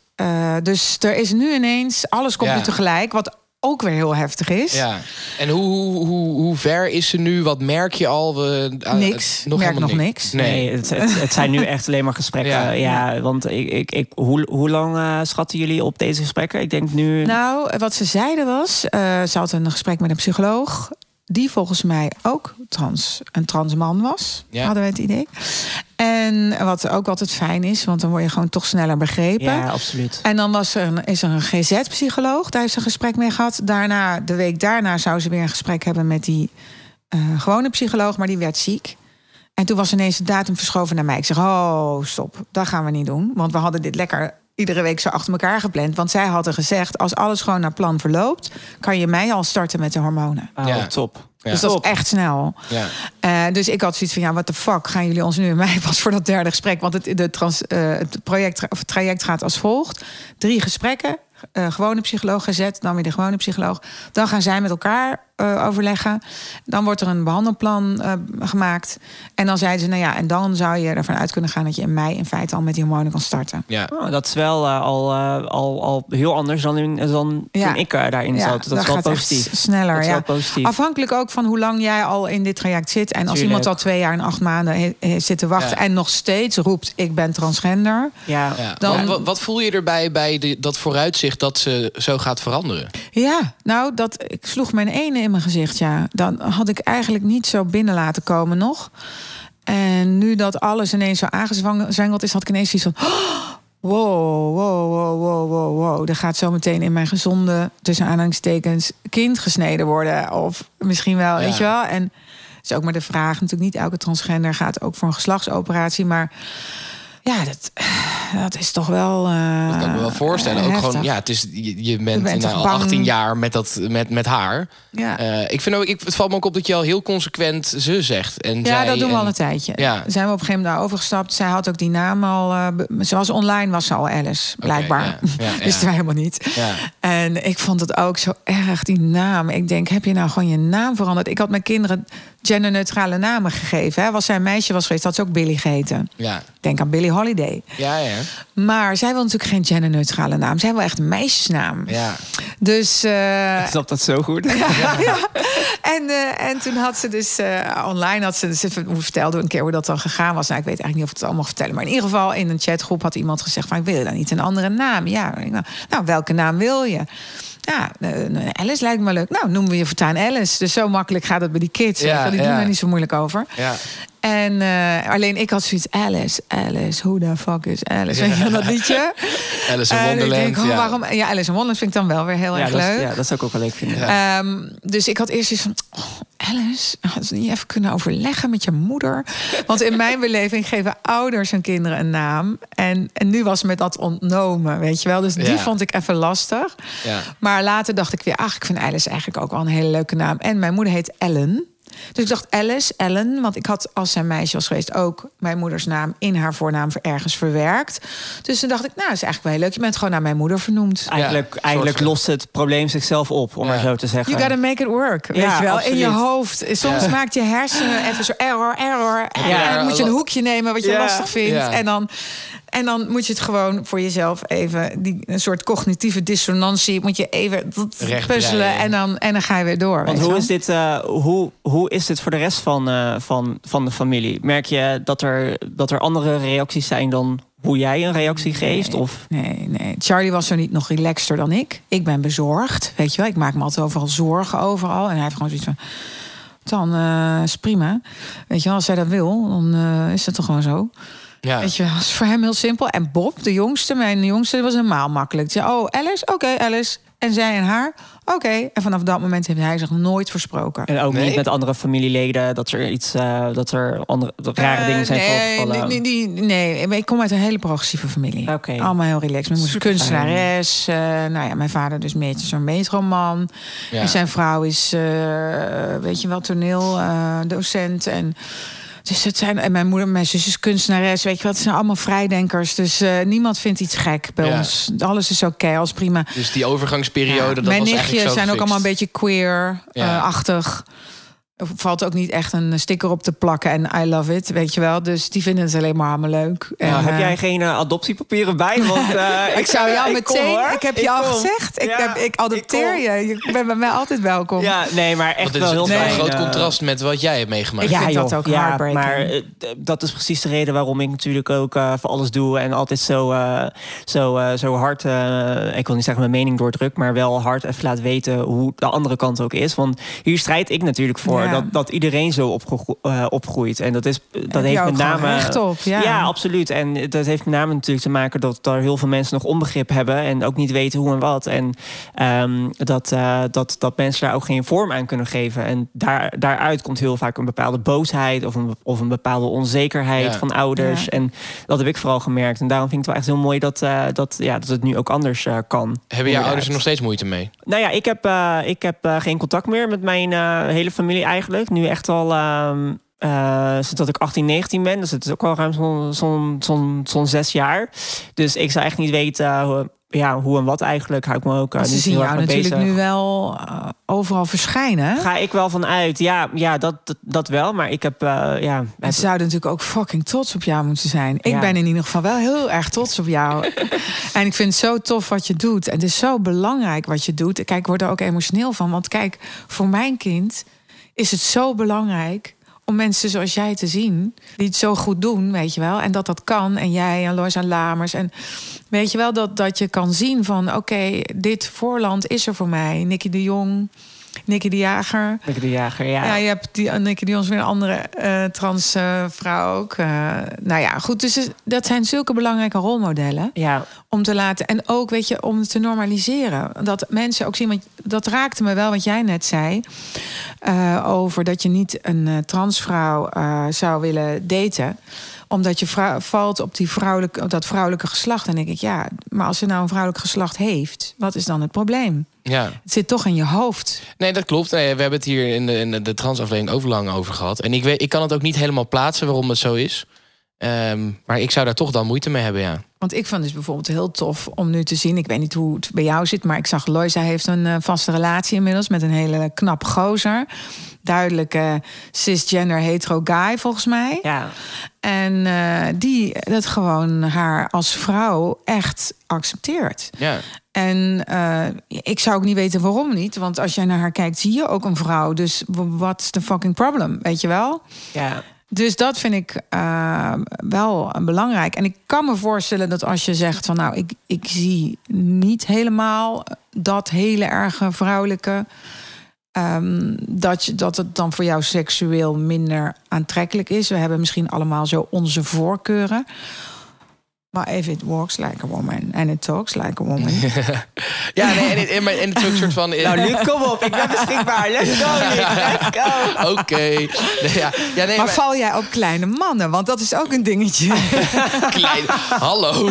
Dus er is nu ineens, alles komt Ja. nu tegelijk, wat ook weer heel heftig is. ja. En hoe, hoe, hoe, hoe ver is ze nu? Wat merk je al? We, ah, Niks. Ik merk helemaal nog niks. Nee. Nee, het, het, het zijn nu echt alleen maar gesprekken. Ja. Ja, want ik, ik, ik, hoe, hoe lang eh, schatten jullie op deze gesprekken? Ik denk nu... Nou, wat ze zeiden was, eh, ze had een gesprek met een psycholoog. Die volgens mij ook trans, een trans man was, Ja. hadden we het idee. En wat ook altijd fijn is, want dan word je gewoon toch sneller begrepen. ja, absoluut. En dan was er een, is er een GZ-psycholoog, daar heeft ze een gesprek mee gehad. Daarna, de week daarna zou ze weer een gesprek hebben met die eh, gewone psycholoog, maar die werd ziek. En toen was ineens de datum verschoven naar mij. Ik zeg, oh, stop, dat gaan we niet doen. Want we hadden dit lekker iedere week zo achter elkaar gepland. Want zij hadden gezegd, als alles gewoon naar plan verloopt... kan je mij al starten met de hormonen. Oh, Ja. top. Ja. Dus dat is echt snel. Ja. Eh, dus ik had zoiets van, ja, wat de fuck gaan jullie ons nu en mij pas voor dat derde gesprek? Want het, de trans, eh, het project, of het traject gaat als volgt. Drie gesprekken, eh, gewone psycholoog gezet, dan weer de gewone psycholoog. Dan gaan zij met elkaar eh, overleggen. Dan wordt er een behandelplan eh, gemaakt. En dan zeiden ze, nou ja, en dan zou je ervan uit kunnen gaan... dat je in mei in feite al met die hormonen kan starten. Ja. Oh, dat is wel al, eh, al, al heel anders dan, in, dan Ja. toen ik daarin zat. Dat is wel gaat echt positief. sneller, Dat is ja. wel positief. Afhankelijk ook van hoe lang jij al in dit traject zit. En als Tuurlijk. iemand al twee jaar en acht maanden he- he- zit te wachten... Ja. en nog steeds roept, ik ben transgender... Ja. Ja. Dan- Wat, wat voel je erbij bij de, dat vooruitzicht dat ze zo gaat veranderen? Ja, nou, dat, ik sloeg mijn ene in mijn gezicht, ja. Dan had ik eigenlijk niet zo binnen laten komen nog. En nu dat alles ineens zo aangezwengeld is, had ik ineens iets van... "Oh, wow, wow, wow, wow, wow, wow. Er gaat zo meteen in mijn gezonde, tussen aanhalingstekens, kind gesneden worden. Of misschien wel, Ja. weet je wel. En het is ook maar de vraag, natuurlijk niet elke transgender gaat ook voor een geslachtsoperatie. Maar ja, dat, dat is toch wel... eh, Dat kan ik me wel voorstellen. Ook heftig. gewoon, ja, het is, je, je bent, bent nou, al bang? 18 jaar met, dat, met, met haar. Ja. Eh, ik vind ook, ik, het valt me ook op dat je al heel consequent ze zegt. En Ja, zij dat doen we en- al een tijdje. Ja. Zijn we op een gegeven moment daar overgestapt. Zij had ook die naam al. eh, be- ze was online, was ze al Alice, blijkbaar. Ja, ja. Wisten wij helemaal niet. Ja. En ik vond het ook zo erg, die naam. Ik denk, heb je nou gewoon je naam veranderd? Ik had mijn kinderen genderneutrale namen gegeven. Hè. Was zij een meisje was geweest, had ze ook Billy geheten. Ja, Denk aan Billie Holiday. ja, ja. Maar zij wil natuurlijk geen genderneutrale naam. Zij wil echt een meisjesnaam. ja. Dus eh, Ik snap dat zo goed. en, eh, en toen had ze dus eh, online, had ze, ze vertelde een keer hoe dat dan gegaan was. Nou, ik weet eigenlijk niet of ik het allemaal vertellen. Maar in ieder geval in een chatgroep had iemand gezegd van... ik wil dan niet een andere naam. Ja, nou, nou, welke naam wil je? Ja, eh, Alice lijkt me leuk. Nou, noemen we je voortaan Alice. Dus zo makkelijk gaat het bij die kids. Ja, die ja. doen er niet zo moeilijk over. ja. En eh, alleen ik had zoiets, Alice, Alice, who the fuck is Alice? Weet je wel, dat liedje? Alice in En ik Wonderland. denk, oh, ja. waarom? Ja, Alice in Wonderland vind ik dan wel weer heel Ja, erg leuk. ja, dat zou ik ook wel leuk vinden. Ehm, dus ik had eerst iets van, oh, Alice, had ze niet even kunnen overleggen met je moeder? Want in mijn beleving geven ouders hun kinderen een naam. En, en nu was me dat ontnomen, weet je wel. Dus die Ja. vond ik even lastig. Ja. Maar later dacht ik weer, ach, ik vind Alice eigenlijk ook wel een hele leuke naam. En mijn moeder heet Ellen. Dus ik dacht Alice, Ellen. Want ik had, als zij meisje was geweest, ook mijn moeders naam in haar voornaam ergens verwerkt. Dus toen dacht ik, nou, dat is eigenlijk wel heel leuk. Je bent gewoon naar mijn moeder vernoemd. Eigenlijk, eigenlijk lost het probleem zichzelf op, om Ja. maar zo te zeggen. You gotta make it work, weet Ja, je wel. In je hoofd. Soms maakt je hersenen even zo error, error. En Ja. dan moet je een hoekje nemen wat je Ja. lastig vindt. Ja. En, dan, en dan moet je het gewoon voor jezelf even... Die, een soort cognitieve dissonantie moet je even puzzelen. En dan, en dan ga je weer door. Want hoe is, dit, eh, hoe, hoe is dit voor de rest van, eh, van, van de familie? Merk je dat er, dat er andere reacties zijn dan hoe jij een reactie geeft? Of? Nee, nee. Charlie was zo niet nog relaxter dan ik. Ik ben bezorgd, weet je wel. Ik maak me altijd overal zorgen overal. En hij heeft gewoon zoiets van... Dan eh, is prima. Weet je wel, als hij dat wil, dan eh, is dat toch gewoon zo. Ja. Weet je wel, dat is voor hem heel simpel. En Bob, de jongste, mijn jongste, was helemaal makkelijk. Zei, oh, Alice? Oké, Alice. En zij en haar? Oké. En vanaf dat moment heeft hij zich nooit versproken. En ook Nee? niet met andere familieleden, dat er iets, eh, dat er andere dat rare dingen zijn Eh, nee, voorgevallen. Nee, nee, nee, ik kom uit een hele progressieve familie. Oké. Allemaal heel relaxed. Mijn moeder is kunstenares. eh, nou ja, mijn vader dus beetje zo'n metroman. Ja. En zijn vrouw is, eh, weet je wel, toneeldocent. en dus het zijn, en mijn moeder, mijn zus is kunstenares. Weet je wat, het zijn allemaal vrijdenkers. Dus eh, niemand vindt iets gek bij Ja. ons. Alles is oké, alles prima. Dus die overgangsperiode, Ja, dat mijn was eigenlijk nichtjes zijn ook allemaal een beetje Ja. queer-achtig. Er valt ook niet echt een sticker op te plakken en I love it, weet je wel. Dus die vinden het alleen maar allemaal leuk. Nou, En, heb eh, jij geen eh, adoptiepapieren bij? Want, eh, ik zou jou ik meteen, hoor. ik heb je al kom. gezegd, ik, Ja, heb, ik adopteer je. Je bent bij mij altijd welkom. Ja, nee, maar Want echt dit wel is heel een groot contrast met wat jij hebt meegemaakt. Ik vind dat ook ja, heartbreaking. maar dat is precies de reden waarom ik natuurlijk ook voor alles doe en altijd zo, eh, zo, eh, zo hard, eh, ik wil niet zeggen mijn mening doordruk, maar wel hard even laat weten hoe de andere kant ook is. Want hier strijd ik natuurlijk voor Ja. dat, dat iedereen zo eh, opgroeit. En dat, is, dat heeft met name. recht op, ja. absoluut. En dat heeft met name natuurlijk te maken dat er heel veel mensen nog onbegrip hebben en ook niet weten hoe en wat. En ehm, dat, eh, dat, dat mensen daar ook geen vorm aan kunnen geven. En daar, daaruit komt heel vaak een bepaalde boosheid of een, of een bepaalde onzekerheid Ja. van ouders. Ja. En dat heb ik vooral gemerkt. En daarom vind ik het wel echt heel mooi dat, eh, dat, ja, dat het nu ook anders kan. Hebben jouw ouders er nog steeds moeite mee? Nou ja, ik heb, eh, ik heb eh, geen contact meer met mijn eh, hele familie eigenlijk. Nu echt al ehm, eh, sinds dat ik 18, 19 ben. Dus het is ook al ruim zo'n zo'n zo'n zo'n zes jaar. Dus ik zou echt niet weten eh, hoe, ja, hoe en wat eigenlijk. Hou ik me ook Want ze zien jou natuurlijk bezig. nu wel overal verschijnen. Ga ik wel van uit. Ja, ja dat, dat, dat wel. Maar ik heb... ja, heb- ze zouden natuurlijk ook fucking trots op jou moeten zijn. Ik Ja. ben in ieder geval wel heel erg trots op jou. en ik vind het zo tof wat je doet. En het is zo belangrijk wat je doet. Kijk, ik word er ook emotioneel van. Want kijk, voor mijn kind is het zo belangrijk om mensen zoals jij te zien. Die het zo goed doen, weet je wel. En dat dat kan. En jij en Loisa Lamers. En weet je wel, dat, dat je kan zien van... oké, dit voorland is er voor mij. Nicky de Jong, Nicky de Jager... de jager, ja. Ja, je hebt die Anneke die ons weer een andere eh trans eh, vrouw ook. eh, nou ja, goed. Dus dat zijn zulke belangrijke rolmodellen ja. om te laten. En ook, weet je, om te normaliseren. Dat mensen ook zien. Want dat raakte me wel wat jij net zei. eh, over dat je niet een eh, transvrouw eh, zou willen daten omdat je valt op, die vrouwelijke, op dat vrouwelijke geslacht. En dan denk ik, ja, maar als ze nou een vrouwelijk geslacht heeft, wat is dan het probleem? Ja. Het zit toch in je hoofd. Nee, dat klopt. Nee, we hebben het hier in de, in de, de transafdeling ook lang over gehad. En ik, weet, ik kan het ook niet helemaal plaatsen waarom het zo is. Ehm, maar ik zou daar toch dan moeite mee hebben, ja. Want ik vond dus bijvoorbeeld heel tof om nu te zien. Ik weet niet hoe het bij jou zit, maar ik zag Loisa heeft een eh, vaste relatie inmiddels met een hele knap gozer. Duidelijke cisgender hetero guy volgens mij. ja. En eh, die dat gewoon haar als vrouw echt accepteert. ja. En eh, ik zou ook niet weten waarom niet. Want als jij naar haar kijkt, zie je ook een vrouw. Dus what's the fucking problem? Weet je wel? ja. Dus dat vind ik eh, wel belangrijk. En ik kan me voorstellen dat als je zegt van nou, ik, ik zie niet helemaal dat hele erge vrouwelijke. ehm, dat, je, dat het dan voor jou seksueel minder aantrekkelijk is. We hebben misschien allemaal zo onze voorkeuren. Maar if it walks like a woman and it talks like a woman. Ja, nee, en, en, en, en het is ook een soort van... Nou, Luc, kom op. Ik ben beschikbaar. Let's go, Luc. Let's go. Oké. Nee, ja. ja, nee, maar maar, val jij op kleine mannen? Want dat is ook een dingetje. klein. Hallo.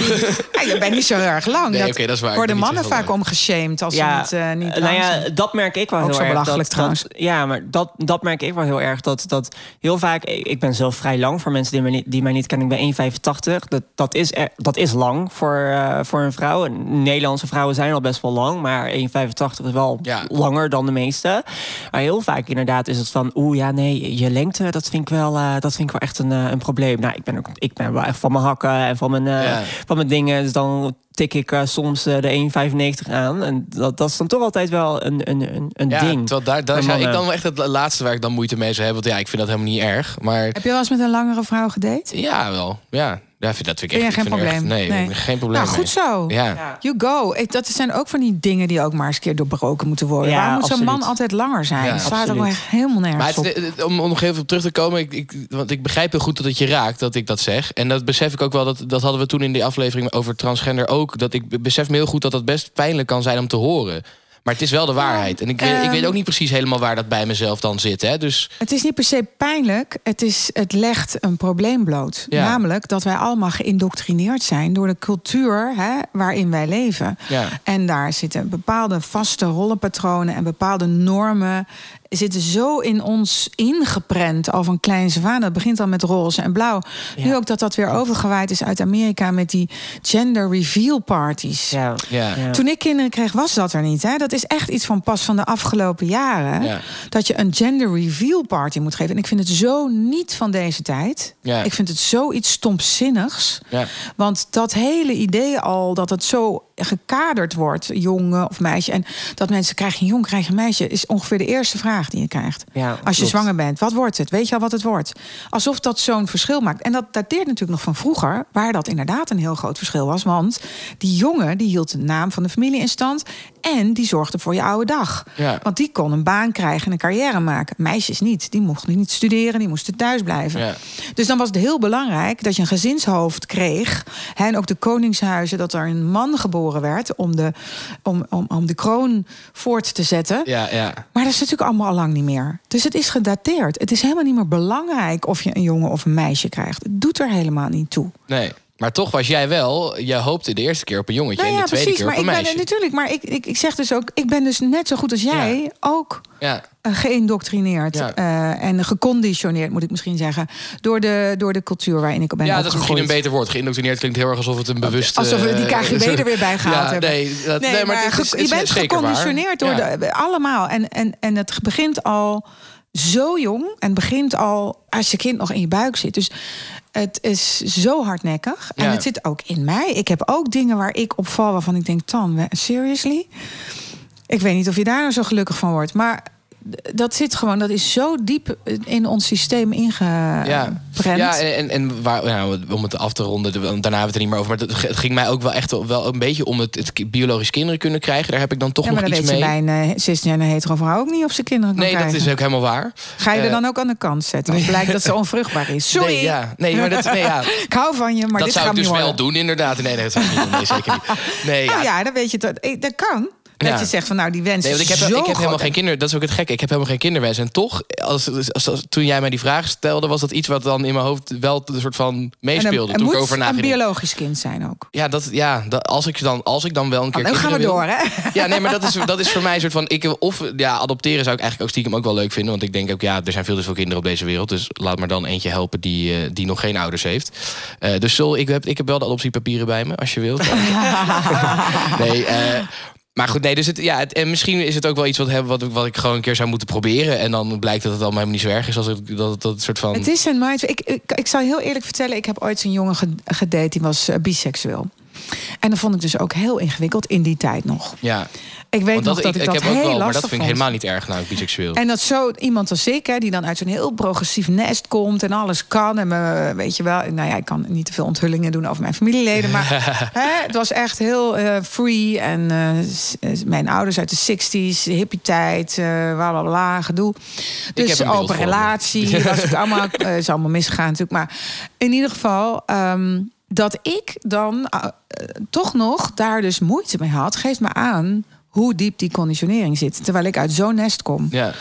Ja, je bent niet zo heel erg lang. Nee, oké, dat is waar. Worden mannen vaak lang. omgeshamed als ze het eh, niet nou lang ja, zijn. dat merk ik wel Ook heel zo erg. belachelijk dat, trouwens. Dat, ja, maar dat, dat merk ik wel heel erg. Dat, dat heel vaak, ik ik ben zelf vrij lang voor mensen die mij niet, die mij niet kennen. Ik ben 1,85. Dat, dat, is, er- dat is lang voor, eh, voor een vrouw. En Nederlandse vrouwen zijn al best wel lang, maar 1,85 is wel Ja. langer dan de meeste. Maar heel vaak inderdaad is het van, oeh ja, nee, je lengte, dat vind ik wel, eh, dat vind ik wel echt een, eh, een probleem. Nou, ik ben, ook, ik ben wel echt van mijn hakken en van mijn, Ja. van mijn dingen. Dus dan tik ik eh, soms eh, de 1,95 aan. En dat, dat is dan toch altijd wel een, een, een, een Ja, ding. terwijl daar, daar zou ik dan wel echt het laatste waar ik dan moeite mee zou hebben. Want ja, ik vind dat helemaal niet erg. Maar Heb je wel eens met een langere vrouw gedate? ja, wel. Ja, ja vind, dat vind ik echt geen echt- probleem? nee, Nee. geen probleem Nou, goed zo. Ja. Ja. You go. Dat zijn ook van die dingen die ook maar eens een keer doorbroken moeten worden. Ja, Waarom moet zo'n man altijd langer zijn? Ja, Het slaat ook echt helemaal nergens Maar het, op. het- om, om nog even op terug te komen, ik, ik, want ik begrijp heel goed dat het je raakt dat ik dat zeg. En dat besef ik ook wel, dat, dat hadden we toen in die aflevering over transgender ook. Dat ik besef me heel goed dat dat best pijnlijk kan zijn om te horen. Maar het is wel de waarheid. En ik, weet, ik weet ehm, ook niet precies helemaal waar dat bij mezelf dan zit. Hè? Dus Het is niet per se pijnlijk. Het, is, het legt een probleem bloot. Ja. Namelijk dat wij allemaal geïndoctrineerd zijn door de cultuur hè, waarin wij leven. Ja. En daar zitten bepaalde vaste rollenpatronen en bepaalde normen. Zitten zo in ons ingeprent al van kleins af aan. Dat begint al met roze en blauw. Nu ook dat dat weer overgewaaid is uit Amerika met die gender reveal parties. Ja. ja. Ja. Toen ik kinderen kreeg, was dat er niet. Hè? Dat is echt iets van pas van de afgelopen jaren. Ja. Dat je een gender reveal party moet geven. En ik vind het zo niet van deze tijd. Ja. Ik vind het zoiets stomzinnigs. Ja. Want dat hele idee al, dat het zo gekaderd wordt, jongen of meisje. En dat mensen krijgen een jong, krijgen een meisje, is ongeveer de eerste vraag die je krijgt. Ja, Als je klopt. zwanger bent, wat wordt het? Weet je al wat het wordt? Alsof dat zo'n verschil maakt. En dat dateert natuurlijk nog van vroeger, waar dat inderdaad een heel groot verschil was. Want die jongen die hield de naam van de familie in stand. En die zorgde voor je oude dag. Ja. Want die kon een baan krijgen en een carrière maken. Meisjes niet. Die mochten niet studeren, die moesten thuis blijven. Ja. Dus dan was het heel belangrijk dat je een gezinshoofd kreeg. En ook de koningshuizen, dat er een man geboren werd om de, om, om, om de kroon voort te zetten. Ja, ja. Maar dat is natuurlijk allemaal al lang niet meer. Dus het is gedateerd. Het is helemaal niet meer belangrijk of je een jongen of een meisje krijgt. Het doet er helemaal niet toe. Nee. Maar toch was jij wel, jij hoopte de eerste keer op een jongetje Nou en ja, de tweede precies. keer Maar op ik een ben meisje. natuurlijk, maar ik, ik, ik zeg dus ook, ik ben dus net zo goed als jij Ja. ook Ja, eh, geïndoctrineerd eh, en geconditioneerd, moet ik misschien zeggen, door de, door de cultuur waarin ik op ben ja dat is misschien een beter woord. Geïndoctrineerd klinkt heel erg alsof het een bewust... Alsof we die KGB er weer bij gehaald ja, hebben. Nee, dat, nee, Nee, maar, het is, ge- het is je bent waar. geconditioneerd door de, allemaal. En, en, en het begint al zo jong en begint al als je kind nog in je buik zit. Dus het is zo hardnekkig. En Ja. het zit ook in mij. Ik heb ook dingen waar ik op val waarvan ik denk, Tan, seriously? Ik weet niet of je daar nou zo gelukkig van wordt. Maar dat zit gewoon, dat is zo diep in ons systeem ingeprent. Ja, ja en, en, waar, nou, om het af te ronden, de- daarna hebben we het er niet meer over. Maar het, ging mij ook wel echt wel een beetje om het, het biologisch kinderen kunnen krijgen. Daar heb ik dan toch Ja, maar nog dan iets weet je mee. bij een uh, cisgender hetero vrouw ook niet of ze kinderen kan Nee, dat krijgen. is ook helemaal waar. Ga je er Eh, dan ook aan de kant zetten? Of blijkt dat ze onvruchtbaar is? Sorry. Nee, ja, nee, maar dat, nee, ja, Ik hou van je, maar dat dit zou ik dus wel doen, inderdaad. Nee, nee, dat zou ik niet doen. Nee, zeker niet. Nee, Nou ja, ja, dan weet je dat. eh, Dat kan. Dat je zegt van nou die wens Nee, want ik heb, zo ik heb helemaal groot. geen kinderen. Dat is ook het gekke. Ik heb helemaal geen kinderwens. En toch, als, als, als- toen jij mij die vraag stelde, was dat iets wat dan in mijn hoofd wel een soort van En meespeelde. toen moet ik over een biologisch kind zijn ook. Ja, dat, ja dat, als, ik dan, als ik dan wel een keer. Oh, dan gaan we door, wil- hè? Ja, nee, maar dat is, dat is voor mij een soort van. Ik, of ja, adopteren zou ik eigenlijk ook stiekem ook wel leuk vinden. Want ik denk ook, ja, er zijn veel te veel kinderen op deze wereld. Dus laat maar dan eentje helpen die, eh, die nog geen ouders heeft. Eh, dus Sol, ik heb, ik heb wel de adoptiepapieren bij me, als je wilt. nee, eh, maar goed, nee, dus het, ja, het, en misschien is het ook wel iets wat, wat, ik- wat ik gewoon een keer zou moeten proberen. En dan blijkt dat het allemaal helemaal niet zo erg is. Als het, dat, dat soort van. Het is een mind. Ik, ik, ik zal heel eerlijk vertellen, ik heb ooit zo'n jongen ge- gedate die was eh, biseksueel. En dat vond ik dus ook heel ingewikkeld in die tijd nog. ja, Ik weet nog dat, dat ik, ik, ik dat heb ook heel wel, maar dat vind ik vond. helemaal niet erg, nou, biseksueel. En dat zo iemand als ik, hè, die dan uit zo'n heel progressief nest komt en alles kan. En me, weet je wel, nou ja, ik kan niet te veel onthullingen doen over mijn familieleden. Maar hè, het was echt heel eh, free. En eh, eh, mijn ouders uit de 60s, hippie-tijd, eh bla bla bla, gedoe. Dus open relatie. was ook allemaal, is allemaal misgegaan natuurlijk. Maar in ieder geval. ehm, dat ik dan toch nog daar dus moeite mee had, geeft me aan hoe diep die conditionering zit. Terwijl ik uit zo'n nest kom. Ja.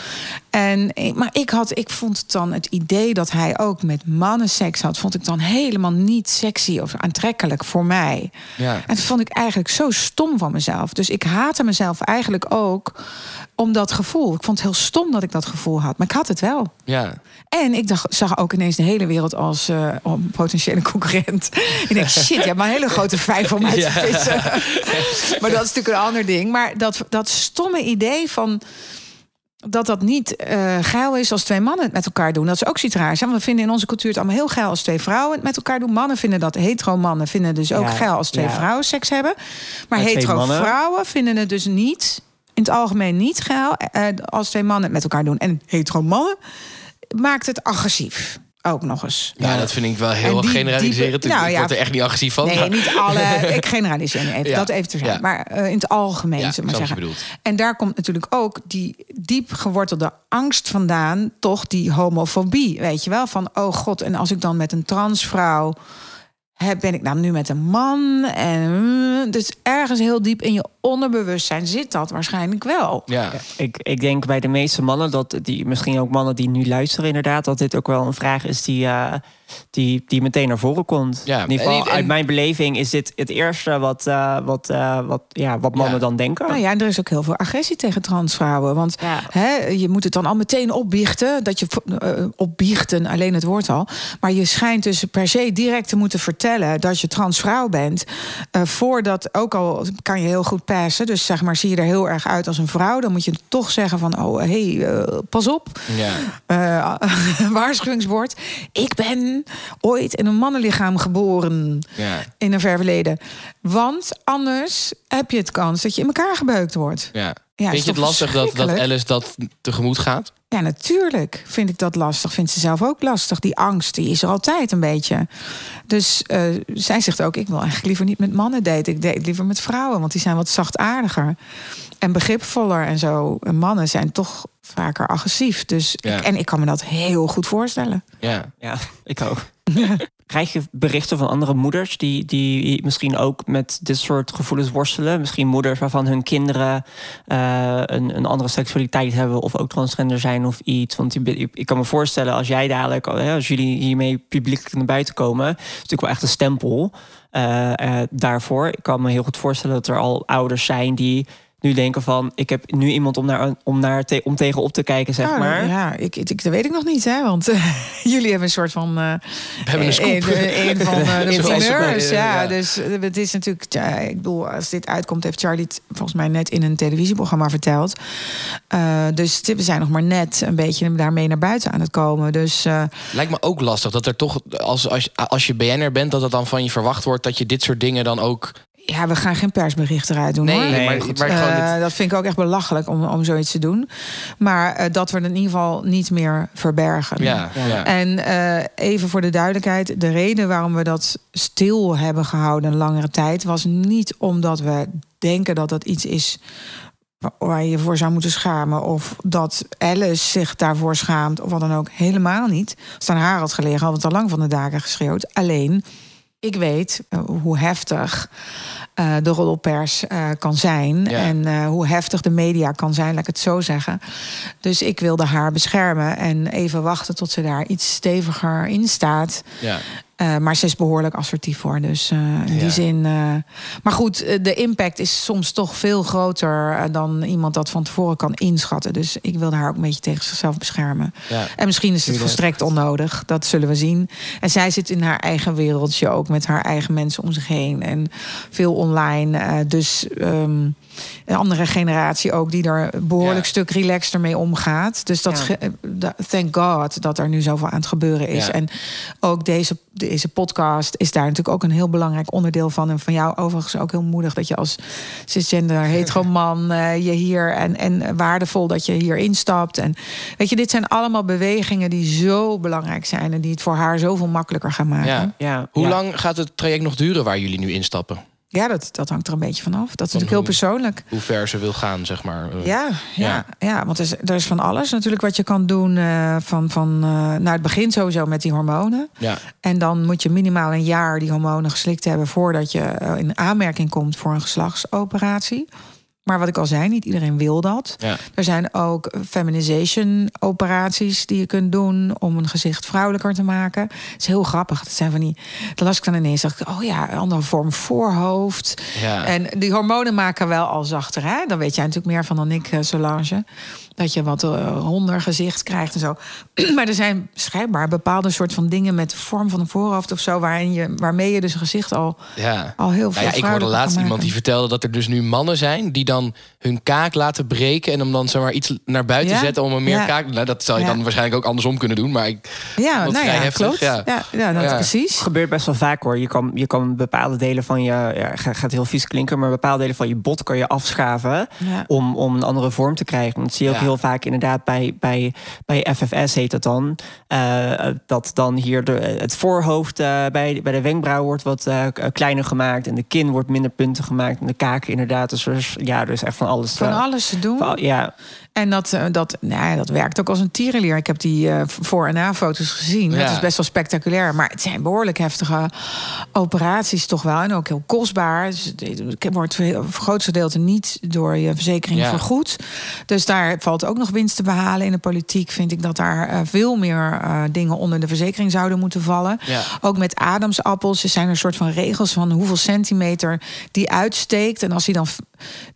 En, eh, maar ik, had, ik vond het dan het idee dat hij ook met mannen seks had, vond ik dan helemaal niet sexy of aantrekkelijk voor mij. Ja. En dat vond ik eigenlijk zo stom van mezelf. Dus ik haatte mezelf eigenlijk ook om dat gevoel. Ik vond het heel stom dat ik dat gevoel had, maar ik had het wel. Ja. En ik dacht, zag ook ineens de hele wereld als eh, een potentiële concurrent. ik denk, shit, je hebt maar een hele grote vijf om uit te Ja. vissen. maar dat is natuurlijk een ander ding. Maar dat, dat stomme idee van dat dat niet eh geil is als twee mannen het met elkaar doen. Dat is ook zoiets raars. hè? Want we vinden in onze cultuur het allemaal heel geil als twee vrouwen het met elkaar doen. Mannen vinden dat, hetero mannen vinden dus ook Ja, geil als twee ja. vrouwen seks hebben. Maar hetero vrouwen vinden het dus niet, in het algemeen niet geil eh, als twee mannen het met elkaar doen. En hetero mannen maakt het agressief. Ook nog eens. Ja, dat vind ik wel heel die generaliserend. diepe- nou ik ja, word er echt niet agressief van. Nee, maar- niet alle. Ik generaliseer nu even. Ja. Dat even te zijn. Ja. Maar eh, in het algemeen, Ja, zullen maar zeggen. je bedoelt. En daar komt natuurlijk ook die diep gewortelde angst vandaan. Toch die homofobie, weet je wel? Van, oh god, en als ik dan met een transvrouw... Heb, ben ik nou nu met een man? En, mm, dus ergens heel diep in je onderbewustzijn zit dat waarschijnlijk wel. Ja. Ik, ik denk bij de meeste mannen, dat die, misschien ook mannen die nu luisteren, inderdaad, dat dit ook wel een vraag is die, eh, die, die meteen naar voren komt. Ja, In ieder geval, en- en- uit mijn beleving is dit het eerste wat, eh, wat, eh, wat, ja, wat mannen Ja. dan denken. Nou ja, en er is ook heel veel agressie tegen transvrouwen. Want Ja. hè, je moet het dan al meteen opbiechten. Dat je eh, opbiechten, alleen het woord al. Maar je schijnt dus per se direct te moeten vertellen dat je transvrouw bent. eh, voordat, ook al kan je heel goed passen. Dus zeg maar, zie je er heel erg uit als een vrouw. Dan moet je toch zeggen van, oh hé, hey, pas op. Ja. Eh, waarschuwingswoord. Ik ben ooit in een mannenlichaam geboren. Ja. In een ver verleden. Want anders heb je het kans dat je in elkaar gebeukt wordt. Ja. Ja, Vind je het lastig dat, dat? Alice dat tegemoet gaat? Ja, natuurlijk vind ik dat lastig. Vindt ze zelf ook lastig. Die angst, die is er altijd een beetje. Dus eh, zij zegt ook, ik wil eigenlijk liever niet met mannen daten. Ik date liever met vrouwen, want die zijn wat zachtaardiger. En begripvoller en zo. En mannen zijn toch vaker agressief. Dus Ja. ik, en ik kan me dat heel goed voorstellen. Ja. Ja, ik ook. Krijg je berichten van andere moeders die, die misschien ook met dit soort gevoelens worstelen? Misschien moeders waarvan hun kinderen eh, een, een andere seksualiteit hebben of ook transgender zijn of iets. Want je, ik kan me voorstellen als jij dadelijk, eh, als jullie hiermee publiekelijk naar buiten komen, is natuurlijk wel echt een stempel eh, daarvoor. Ik kan me heel goed voorstellen dat er al ouders zijn die nu denken van, ik heb nu iemand om, naar, om, naar te, om tegenop te kijken, zeg Ja, maar. Ja, ik, ik, dat weet ik nog niet, hè? Want eh, jullie hebben een soort van. eh, We hebben een scoop. Een, een van eh, de Een van de primeurs. scoop, Ja, ja. dus het is natuurlijk. Ja, ik bedoel, als dit uitkomt, heeft Charlie het volgens mij net in een televisieprogramma verteld. Eh, dus we zijn nog maar net een beetje daarmee naar buiten aan het komen. Dus eh, Lijkt me ook lastig dat er toch, als, als, als je BN'er bent, dat het dan van je verwacht wordt dat je dit soort dingen dan ook. Ja, we gaan geen persbericht eruit doen. Nee, hoor. maar, Nee, maar gewoon Eh, dit- dat vind ik ook echt belachelijk om, om zoiets te doen. Maar eh, dat we het in ieder geval niet meer verbergen. ja, ja. En eh, even voor de duidelijkheid, de reden waarom we dat stil hebben gehouden een langere tijd was niet omdat we denken dat dat iets is wa- waar je je voor zou moeten schamen of dat Alice zich daarvoor schaamt of wat dan ook. Helemaal niet. Als het aan haar had gelegen, hadden we het al lang van de daken geschreeuwd. Alleen, ik weet eh, hoe heftig eh, de roddelpers eh, kan zijn. Ja. En hoe heftig de media kan zijn, laat ik het zo zeggen. Dus ik wilde haar beschermen en even wachten tot ze daar iets steviger in staat. ja. Eh, maar ze is behoorlijk assertief voor. Dus eh, in Ja. die zin. eh, maar goed, de impact is soms toch veel groter dan iemand dat van tevoren kan inschatten. Dus ik wilde haar ook een beetje tegen zichzelf beschermen. Ja. En misschien is het volstrekt onnodig. Dat zullen we zien. En zij zit in haar eigen wereldje ook met haar eigen mensen om zich heen. En veel online. dus ehm, een andere generatie ook die er een behoorlijk Ja. stuk relaxter mee omgaat. Dus dat, Ja. ge- eh, thank God dat er nu zoveel aan het gebeuren is. Ja. En ook deze, deze podcast is daar natuurlijk ook een heel belangrijk onderdeel van. En van jou overigens ook heel moedig dat je als cisgender hetero man eh, je hier en, en waardevol dat je hier instapt. En weet je, dit zijn allemaal bewegingen die zo belangrijk zijn en die het voor haar zoveel makkelijker gaan maken. Ja. Ja, Hoe ja. lang gaat het traject nog duren waar jullie nu instappen? Ja, dat, dat hangt er een beetje vanaf. Dat is natuurlijk heel persoonlijk. Hoe ver ze wil gaan, zeg maar. Eh, Ja, ja, ja. want er is, er is van alles natuurlijk wat je kan doen. eh, van van eh, nou, het begint sowieso met die hormonen. ja. En dan moet je minimaal een jaar die hormonen geslikt hebben voordat je in aanmerking komt voor een geslachtsoperatie. Maar wat ik al zei, niet iedereen wil dat. Ja. Er zijn ook feminization operaties die je kunt doen om een gezicht vrouwelijker te maken. Het is heel grappig. Dat zijn van die. Dan las ik dan ineens dacht ik, oh ja, een andere vorm voorhoofd. Ja. En die hormonen maken wel al zachter. Hè? Dan weet jij natuurlijk meer van dan ik, eh, Solange. Dat je wat eh, ronder gezicht krijgt en zo. maar er zijn schijnbaar bepaalde soort van dingen met de vorm van een voorhoofd of zo, waarin je, waarmee je dus een gezicht al, Ja. al heel veel. Nou ja, ik hoorde laatst iemand die vertelde dat er dus nu mannen zijn die dan hun kaak laten breken en hem dan zomaar iets naar buiten Ja? zetten om een meer Ja. kaak. Nou, dat zou je Ja. dan waarschijnlijk ook andersom kunnen doen, maar ik, Ja, nou vrij ja, heftig, klopt. ja. Ja, ja, dat Ja. precies. Het gebeurt best wel vaak hoor. Je kan, je kan bepaalde delen van je. Gaat heel vies klinken, maar bepaalde delen van je bot kan je afschaven. Ja. Om, om een andere vorm te krijgen. Dat zie je ook Ja. Heel vaak inderdaad bij, bij, bij FFS heet dat dan. Eh, dat dan hier de, het voorhoofd eh, bij, bij de wenkbrauw wordt wat eh, kleiner gemaakt. En de kin wordt minder punten gemaakt. En de kaak inderdaad. Dus er is, ja, is echt van alles. Van alles te doen. van- ja, En dat, eh, dat, nou ja, dat werkt ook als een tierenlier. Ik heb die eh, voor- en na-foto's gezien. Dat is best wel spectaculair. Maar het zijn behoorlijk heftige operaties toch wel. En ook heel kostbaar. Dus het wordt voor het grootste gedeelte niet door je verzekering Ja. vergoed. Dus daar valt ook nog winst te behalen. In de politiek vind ik dat daar eh, veel meer dingen onder de verzekering zouden moeten vallen. Ook met adamsappels. Er zijn een soort van regels van hoeveel centimeter die uitsteekt. En als die dan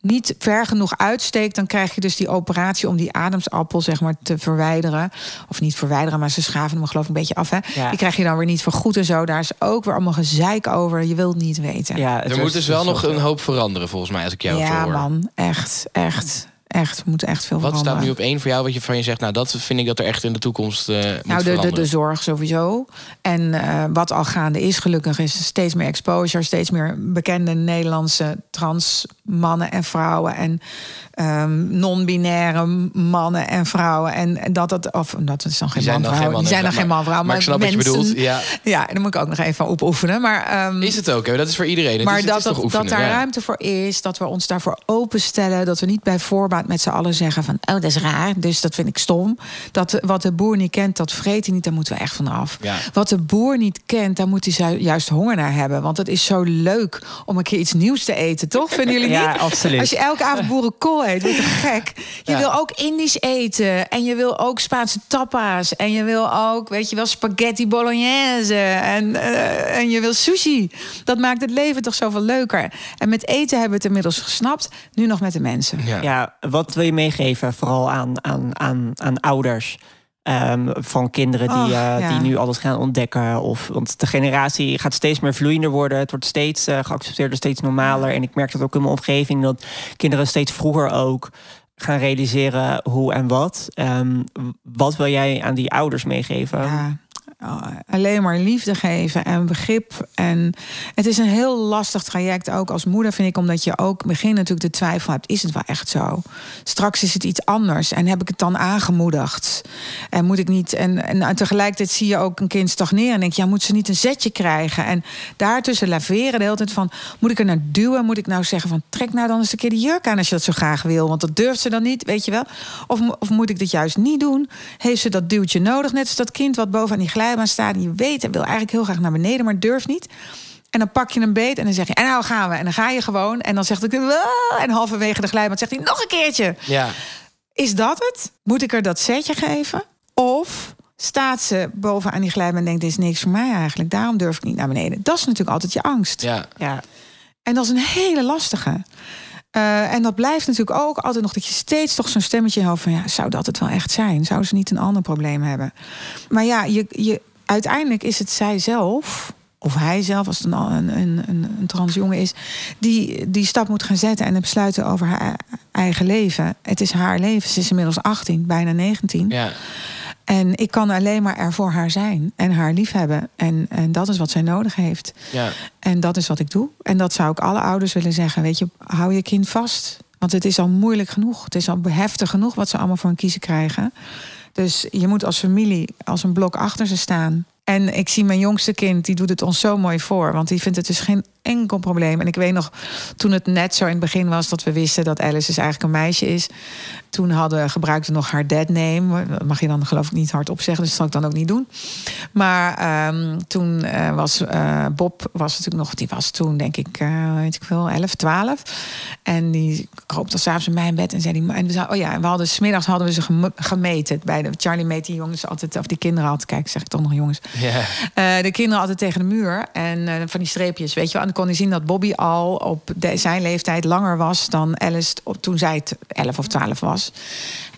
niet ver genoeg uitsteekt, dan krijg je dus die operatie om die adamsappel zeg maar te verwijderen. Of niet verwijderen, maar ze schaven hem geloof ik een beetje af. Hè? Ja. Die krijg je dan weer niet vergoed en zo. Daar is ook weer allemaal gezeik over. Je wilt niet weten. ja, er moet dus wel nog een hoop veranderen volgens mij als ik jou zo ja hoor. man, echt, echt, echt. Er moet echt veel Wat veranderen. staat nu op één voor jou wat je van je zegt, nou dat vind ik dat er echt in de toekomst eh moet Nou, de, de, de zorg sowieso. En eh, wat al gaande is, gelukkig, is steeds meer exposure, steeds meer bekende Nederlandse trans mannen en vrouwen en ehm, non-binaire mannen en vrouwen. En, dat dat, of dat is dan geen man dan geen vrouw, die zijn dan geen man vrouw, maar maar, ik snap wat je mensen. bedoelt, ja. ja, en daar moet ik ook nog even op oefenen. Maar ehm, Is het ook, hè? dat is voor iedereen. Het maar is, dat, is toch dat, oefenen, dat daar ja. ruimte voor is, dat we ons daarvoor openstellen. Dat we niet bij voorbaat met z'n allen zeggen van... oh, dat is raar, dus dat vind ik stom. Dat wat de boer niet kent, dat vreet hij niet, daar moeten we echt van af. Ja. Wat de boer niet kent, daar moet hij juist honger naar hebben. Want het is zo leuk om een keer iets nieuws te eten, toch? Vinden jullie Ja, niet? absoluut. Als je elke avond boerenkool eet, word je gek? Je Ja. wil ook Indisch eten. En je wil ook Spaanse tapas. En je wil ook, weet je wel, spaghetti bolognese. En, eh, en je wil sushi. Dat maakt het leven toch zoveel leuker. En met eten hebben we het inmiddels gesnapt. Nu nog met de mensen. Ja. Ja, wat wil je meegeven, vooral aan, aan, aan, aan ouders? ehm, van kinderen die, eh, die nu alles gaan ontdekken. Of, want de generatie gaat steeds meer vloeiender worden. Het wordt steeds eh, geaccepteerder, steeds normaler. En ik merk dat ook in mijn omgeving dat kinderen steeds vroeger ook gaan realiseren hoe en wat. Ehm, wat wil jij aan die ouders meegeven? Ja, alleen maar liefde geven en begrip. En het is een heel lastig traject, ook als moeder, vind ik, omdat je ook begin natuurlijk de twijfel hebt: is het wel echt zo? Straks is het iets anders en heb ik het dan aangemoedigd? En moet ik niet. En, en tegelijkertijd zie je ook een kind stagneren en denk ja, moet ze niet een zetje krijgen? En daartussen laveren de hele tijd van: moet ik er naar duwen? Moet ik nou zeggen van trek nou dan eens een keer de jurk aan als je dat zo graag wil? Want dat durft ze dan niet, weet je wel? Of, of moet ik dit juist niet doen? Heeft ze dat duwtje nodig? Net als dat kind wat boven aan die glijbaan staat. En je weet, hij wil eigenlijk heel graag naar beneden, maar durft niet. En dan pak je een beet en dan zeg je, en nou gaan we. En dan ga je gewoon. En dan zegt ik, en halverwege de glijbaan zegt hij, nog een keertje. Ja. Is dat het? Moet ik er dat setje geven? Of staat ze boven aan die glijbaan en denkt, dit is niks voor mij eigenlijk. Daarom durf ik niet naar beneden. Dat is natuurlijk altijd je angst. Ja. Ja, En dat is een hele lastige. Eh, en dat blijft natuurlijk ook altijd nog dat je steeds toch zo'n stemmetje hoofd van ja, zou dat het wel echt zijn? Zou ze niet een ander probleem hebben? Maar ja, je, je, uiteindelijk is het zij zelf, of hij zelf, als het een, een, een, een, een trans jongen is, die die stap moet gaan zetten en besluiten over haar eigen leven. Het is haar leven. Ze is inmiddels 18, bijna 19. Ja. En ik kan alleen maar er voor haar zijn en haar liefhebben. En, en dat is wat zij nodig heeft. Ja. En dat is wat ik doe. En dat zou ik alle ouders willen zeggen. Weet je, hou je kind vast. Want het is al moeilijk genoeg. Het is al heftig genoeg wat ze allemaal voor een kiezen krijgen. Dus je moet als familie als een blok achter ze staan. En ik zie mijn jongste kind, die doet het ons zo mooi voor. Want die vindt het dus geen enkel probleem. En ik weet nog, toen het net zo in het begin was... dat we wisten dat Alice dus eigenlijk een meisje is... toen hadden, gebruikte nog haar dead name. Dat mag je dan geloof ik niet hardop zeggen, dus dat zal ik dan ook niet doen. Maar ehm, toen eh, was eh, Bob, was natuurlijk nog, die was toen denk ik, eh, weet ik veel, 11, 12. En die kroop dan s'avonds in mijn bed en zei die, en we zei, oh ja, en we hadden smiddags hadden we ze gem- gemeten. Bij de, Charlie meet die jongens altijd, of die kinderen altijd, kijk, zeg ik toch nog jongens. De kinderen altijd tegen de muur. En van die streepjes, weet je wel. En kon hij zien dat Bobby al op zijn leeftijd langer was dan Alice op, toen zij het 11 of 12 was.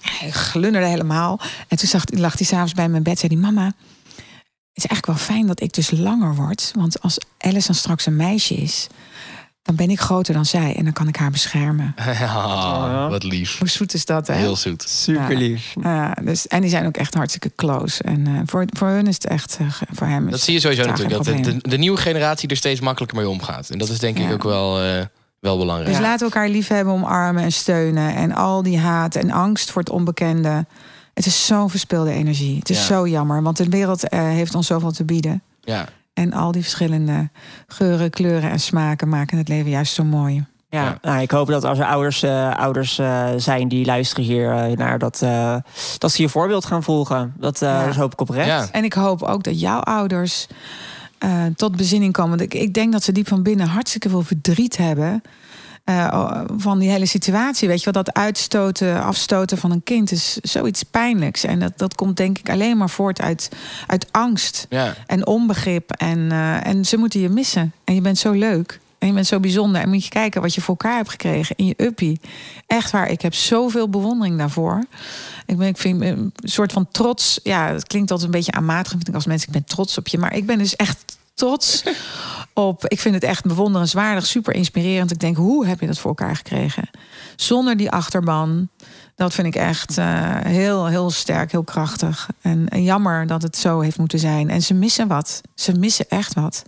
Hij glunderde helemaal. En toen zag, lag hij s'avonds bij mijn bed. Zei hij, mama, het is eigenlijk wel fijn dat ik dus langer word. Want als Alice dan straks een meisje is, dan ben ik groter dan zij. En dan kan ik haar beschermen. Ah, wat lief. Hoe zoet is dat, hè? Heel zoet. Super lief. Ja, dus, en die zijn ook echt hartstikke close. En eh, voor, voor hun is het echt, eh, voor hem is Dat zie je sowieso natuurlijk. Dat de, de, de nieuwe generatie er steeds makkelijker mee omgaat. En dat is denk ik Ja. ook wel, eh, wel belangrijk. Dus laten we elkaar liefhebben, omarmen en steunen. En al die haat en angst voor het onbekende. Het is zo'n verspilde energie. Het is Ja. zo jammer, want de wereld eh, heeft ons zoveel te bieden. Ja. En al die verschillende geuren, kleuren en smaken maken het leven juist zo mooi. Ja. Nou, ik hoop dat als er ouders, eh, ouders eh, zijn die luisteren hier eh, naar, dat, eh, dat ze je voorbeeld gaan volgen. Dat, eh, Ja. dat hoop ik oprecht. Ja. En ik hoop ook dat jouw ouders eh, tot bezinning komen. Want Ik, ik denk dat ze diep van binnen hartstikke veel verdriet hebben. Eh, van die hele situatie. Weet je wel, dat uitstoten, afstoten van een kind is zoiets pijnlijks. En dat, dat komt denk ik alleen maar voort uit, uit angst Ja. en onbegrip. En, eh, en ze moeten je missen. En je bent zo leuk. En je bent zo bijzonder. En moet je kijken wat je voor elkaar hebt gekregen in je uppie. Echt waar, ik heb zoveel bewondering daarvoor. Ik, ben, ik vind een soort van trots. Ja, het klinkt altijd een beetje aanmatigend vind ik als mensen. Ik ben trots op je. Maar ik ben dus echt trots op. Ik vind het echt bewonderenswaardig, super inspirerend. Ik denk, hoe heb je dat voor elkaar gekregen? Zonder die achterban. Dat vind ik echt eh, heel, heel sterk, heel krachtig. En, en jammer dat het zo heeft moeten zijn. En ze missen wat. Ze missen echt wat.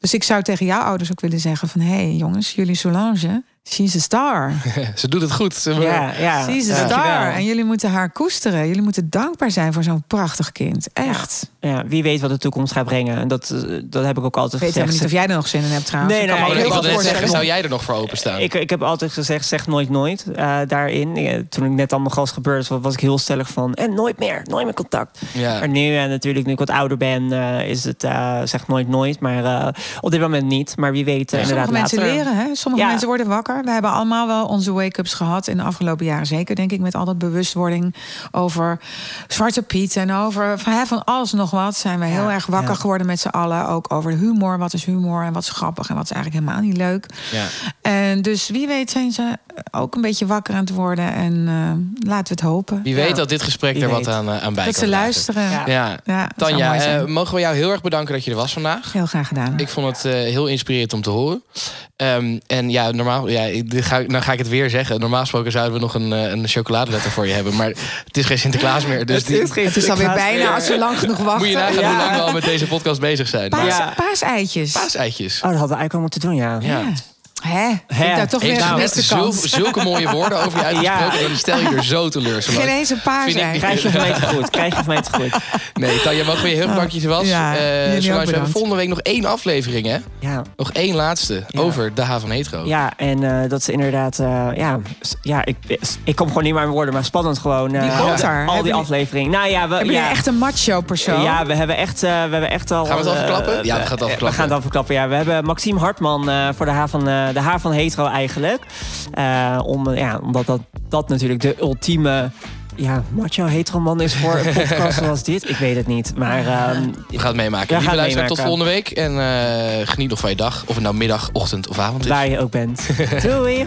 Dus ik zou tegen jouw ouders ook willen zeggen van... hé hey, jongens, jullie Solange, she's a star. Ze doet het goed. Ze- Ja, ja. She's a star. En jullie moeten haar koesteren. Jullie moeten dankbaar zijn voor zo'n prachtig kind. Echt. Ja, wie weet wat de toekomst gaat brengen. En dat, eh, dat heb ik ook altijd Ik weet helemaal gezegd. niet of jij er nog zin in hebt trouwens. Nee, Ik ik ik wilde net zeggen, zou jij er nog voor openstaan? Ik, ik heb altijd gezegd, zeg nooit nooit eh, daarin. Eh, Toen ik net allemaal gas gebeurd was, was ik heel stellig van... en nooit meer, nooit meer contact. Ja. Maar nu, en natuurlijk, nu ik wat ouder ben, eh, is het eh, zeg nooit nooit. Maar eh, op dit moment niet. Maar wie weet, eh, inderdaad Sommige mensen leren, hè? Sommige Ja. mensen worden wakker. We hebben allemaal wel onze wake-ups gehad in de afgelopen jaren. Zeker, denk ik, met al dat bewustwording over Zwarte Piet en over van, alles nog wat. Zijn we heel Ja, erg wakker ja. geworden met z'n allen. Ook over de humor. Wat is humor en wat is grappig en wat is eigenlijk helemaal niet leuk. Ja. En dus wie weet zijn ze ook een beetje wakker aan het worden. En eh, laten we het hopen. Wie weet dat dit gesprek Wie er wat aan, eh, aan bij Dat ze luisteren. Ja. Tanja, eh, mogen we jou heel erg bedanken dat je er was vandaag. Heel graag gedaan. Ik vond het eh, heel inspirerend om te horen. Ehm, en ja, normaal, ja, ik- dit ga, ik- nou ga ik het weer zeggen. Normaal gesproken zouden we nog een, eh, een chocoladeletter voor je hebben. Maar het is geen Sinterklaas meer. Dus die, het is alweer bijna, als we lang genoeg wachten. moet je nagaan Ja. hoe lang we al met deze podcast bezig zijn. Paas, Ja. Paaseitjes. Paaseitjes. Oh, dat hadden we eigenlijk al moeten doen, ja. Ja. Hè? Hè? Ik daar toch weer nou gemiste zul- kans. zulke mooie woorden over je uitgesproken. Ja. Dan stel je er zo teleur. Geen eens een Vind ik zijn. niet. Krijg je van mij te goed. Krijg je van mij te goed. Nee, Tanja, mogen we je heel bedanken dat je was. Ja, Eh, Solange, we hebben volgende week nog één aflevering, hè? Ja. Nog één laatste Ja. over de H van Hetero. Ja, en eh, dat is inderdaad... eh, ja, ja ik, ik kom gewoon niet meer aan woorden, maar spannend gewoon. eh, Wie komt er? Al die afleveringen. Nou ja, we, Hebben ja, echt een macho persoon? Ja, we hebben echt, eh, we hebben echt al... Gaan we het al verklappen? Ja, we gaan het al verklappen. We gaan het al verklappen, ja. We hebben Maxime Hartman eh, voor de H van, eh, de H van Hetero eigenlijk. Eh, om, eh, ja, omdat dat, dat natuurlijk de ultieme... Ja, macho hetero man is voor een podcast zoals dit. Ik weet het niet, maar... ehm, We gaan het meemaken. We Lieve luisteraar, tot volgende week. En eh, geniet nog van je dag. Of het nou middag, ochtend of avond is. waar je ook bent. Doei!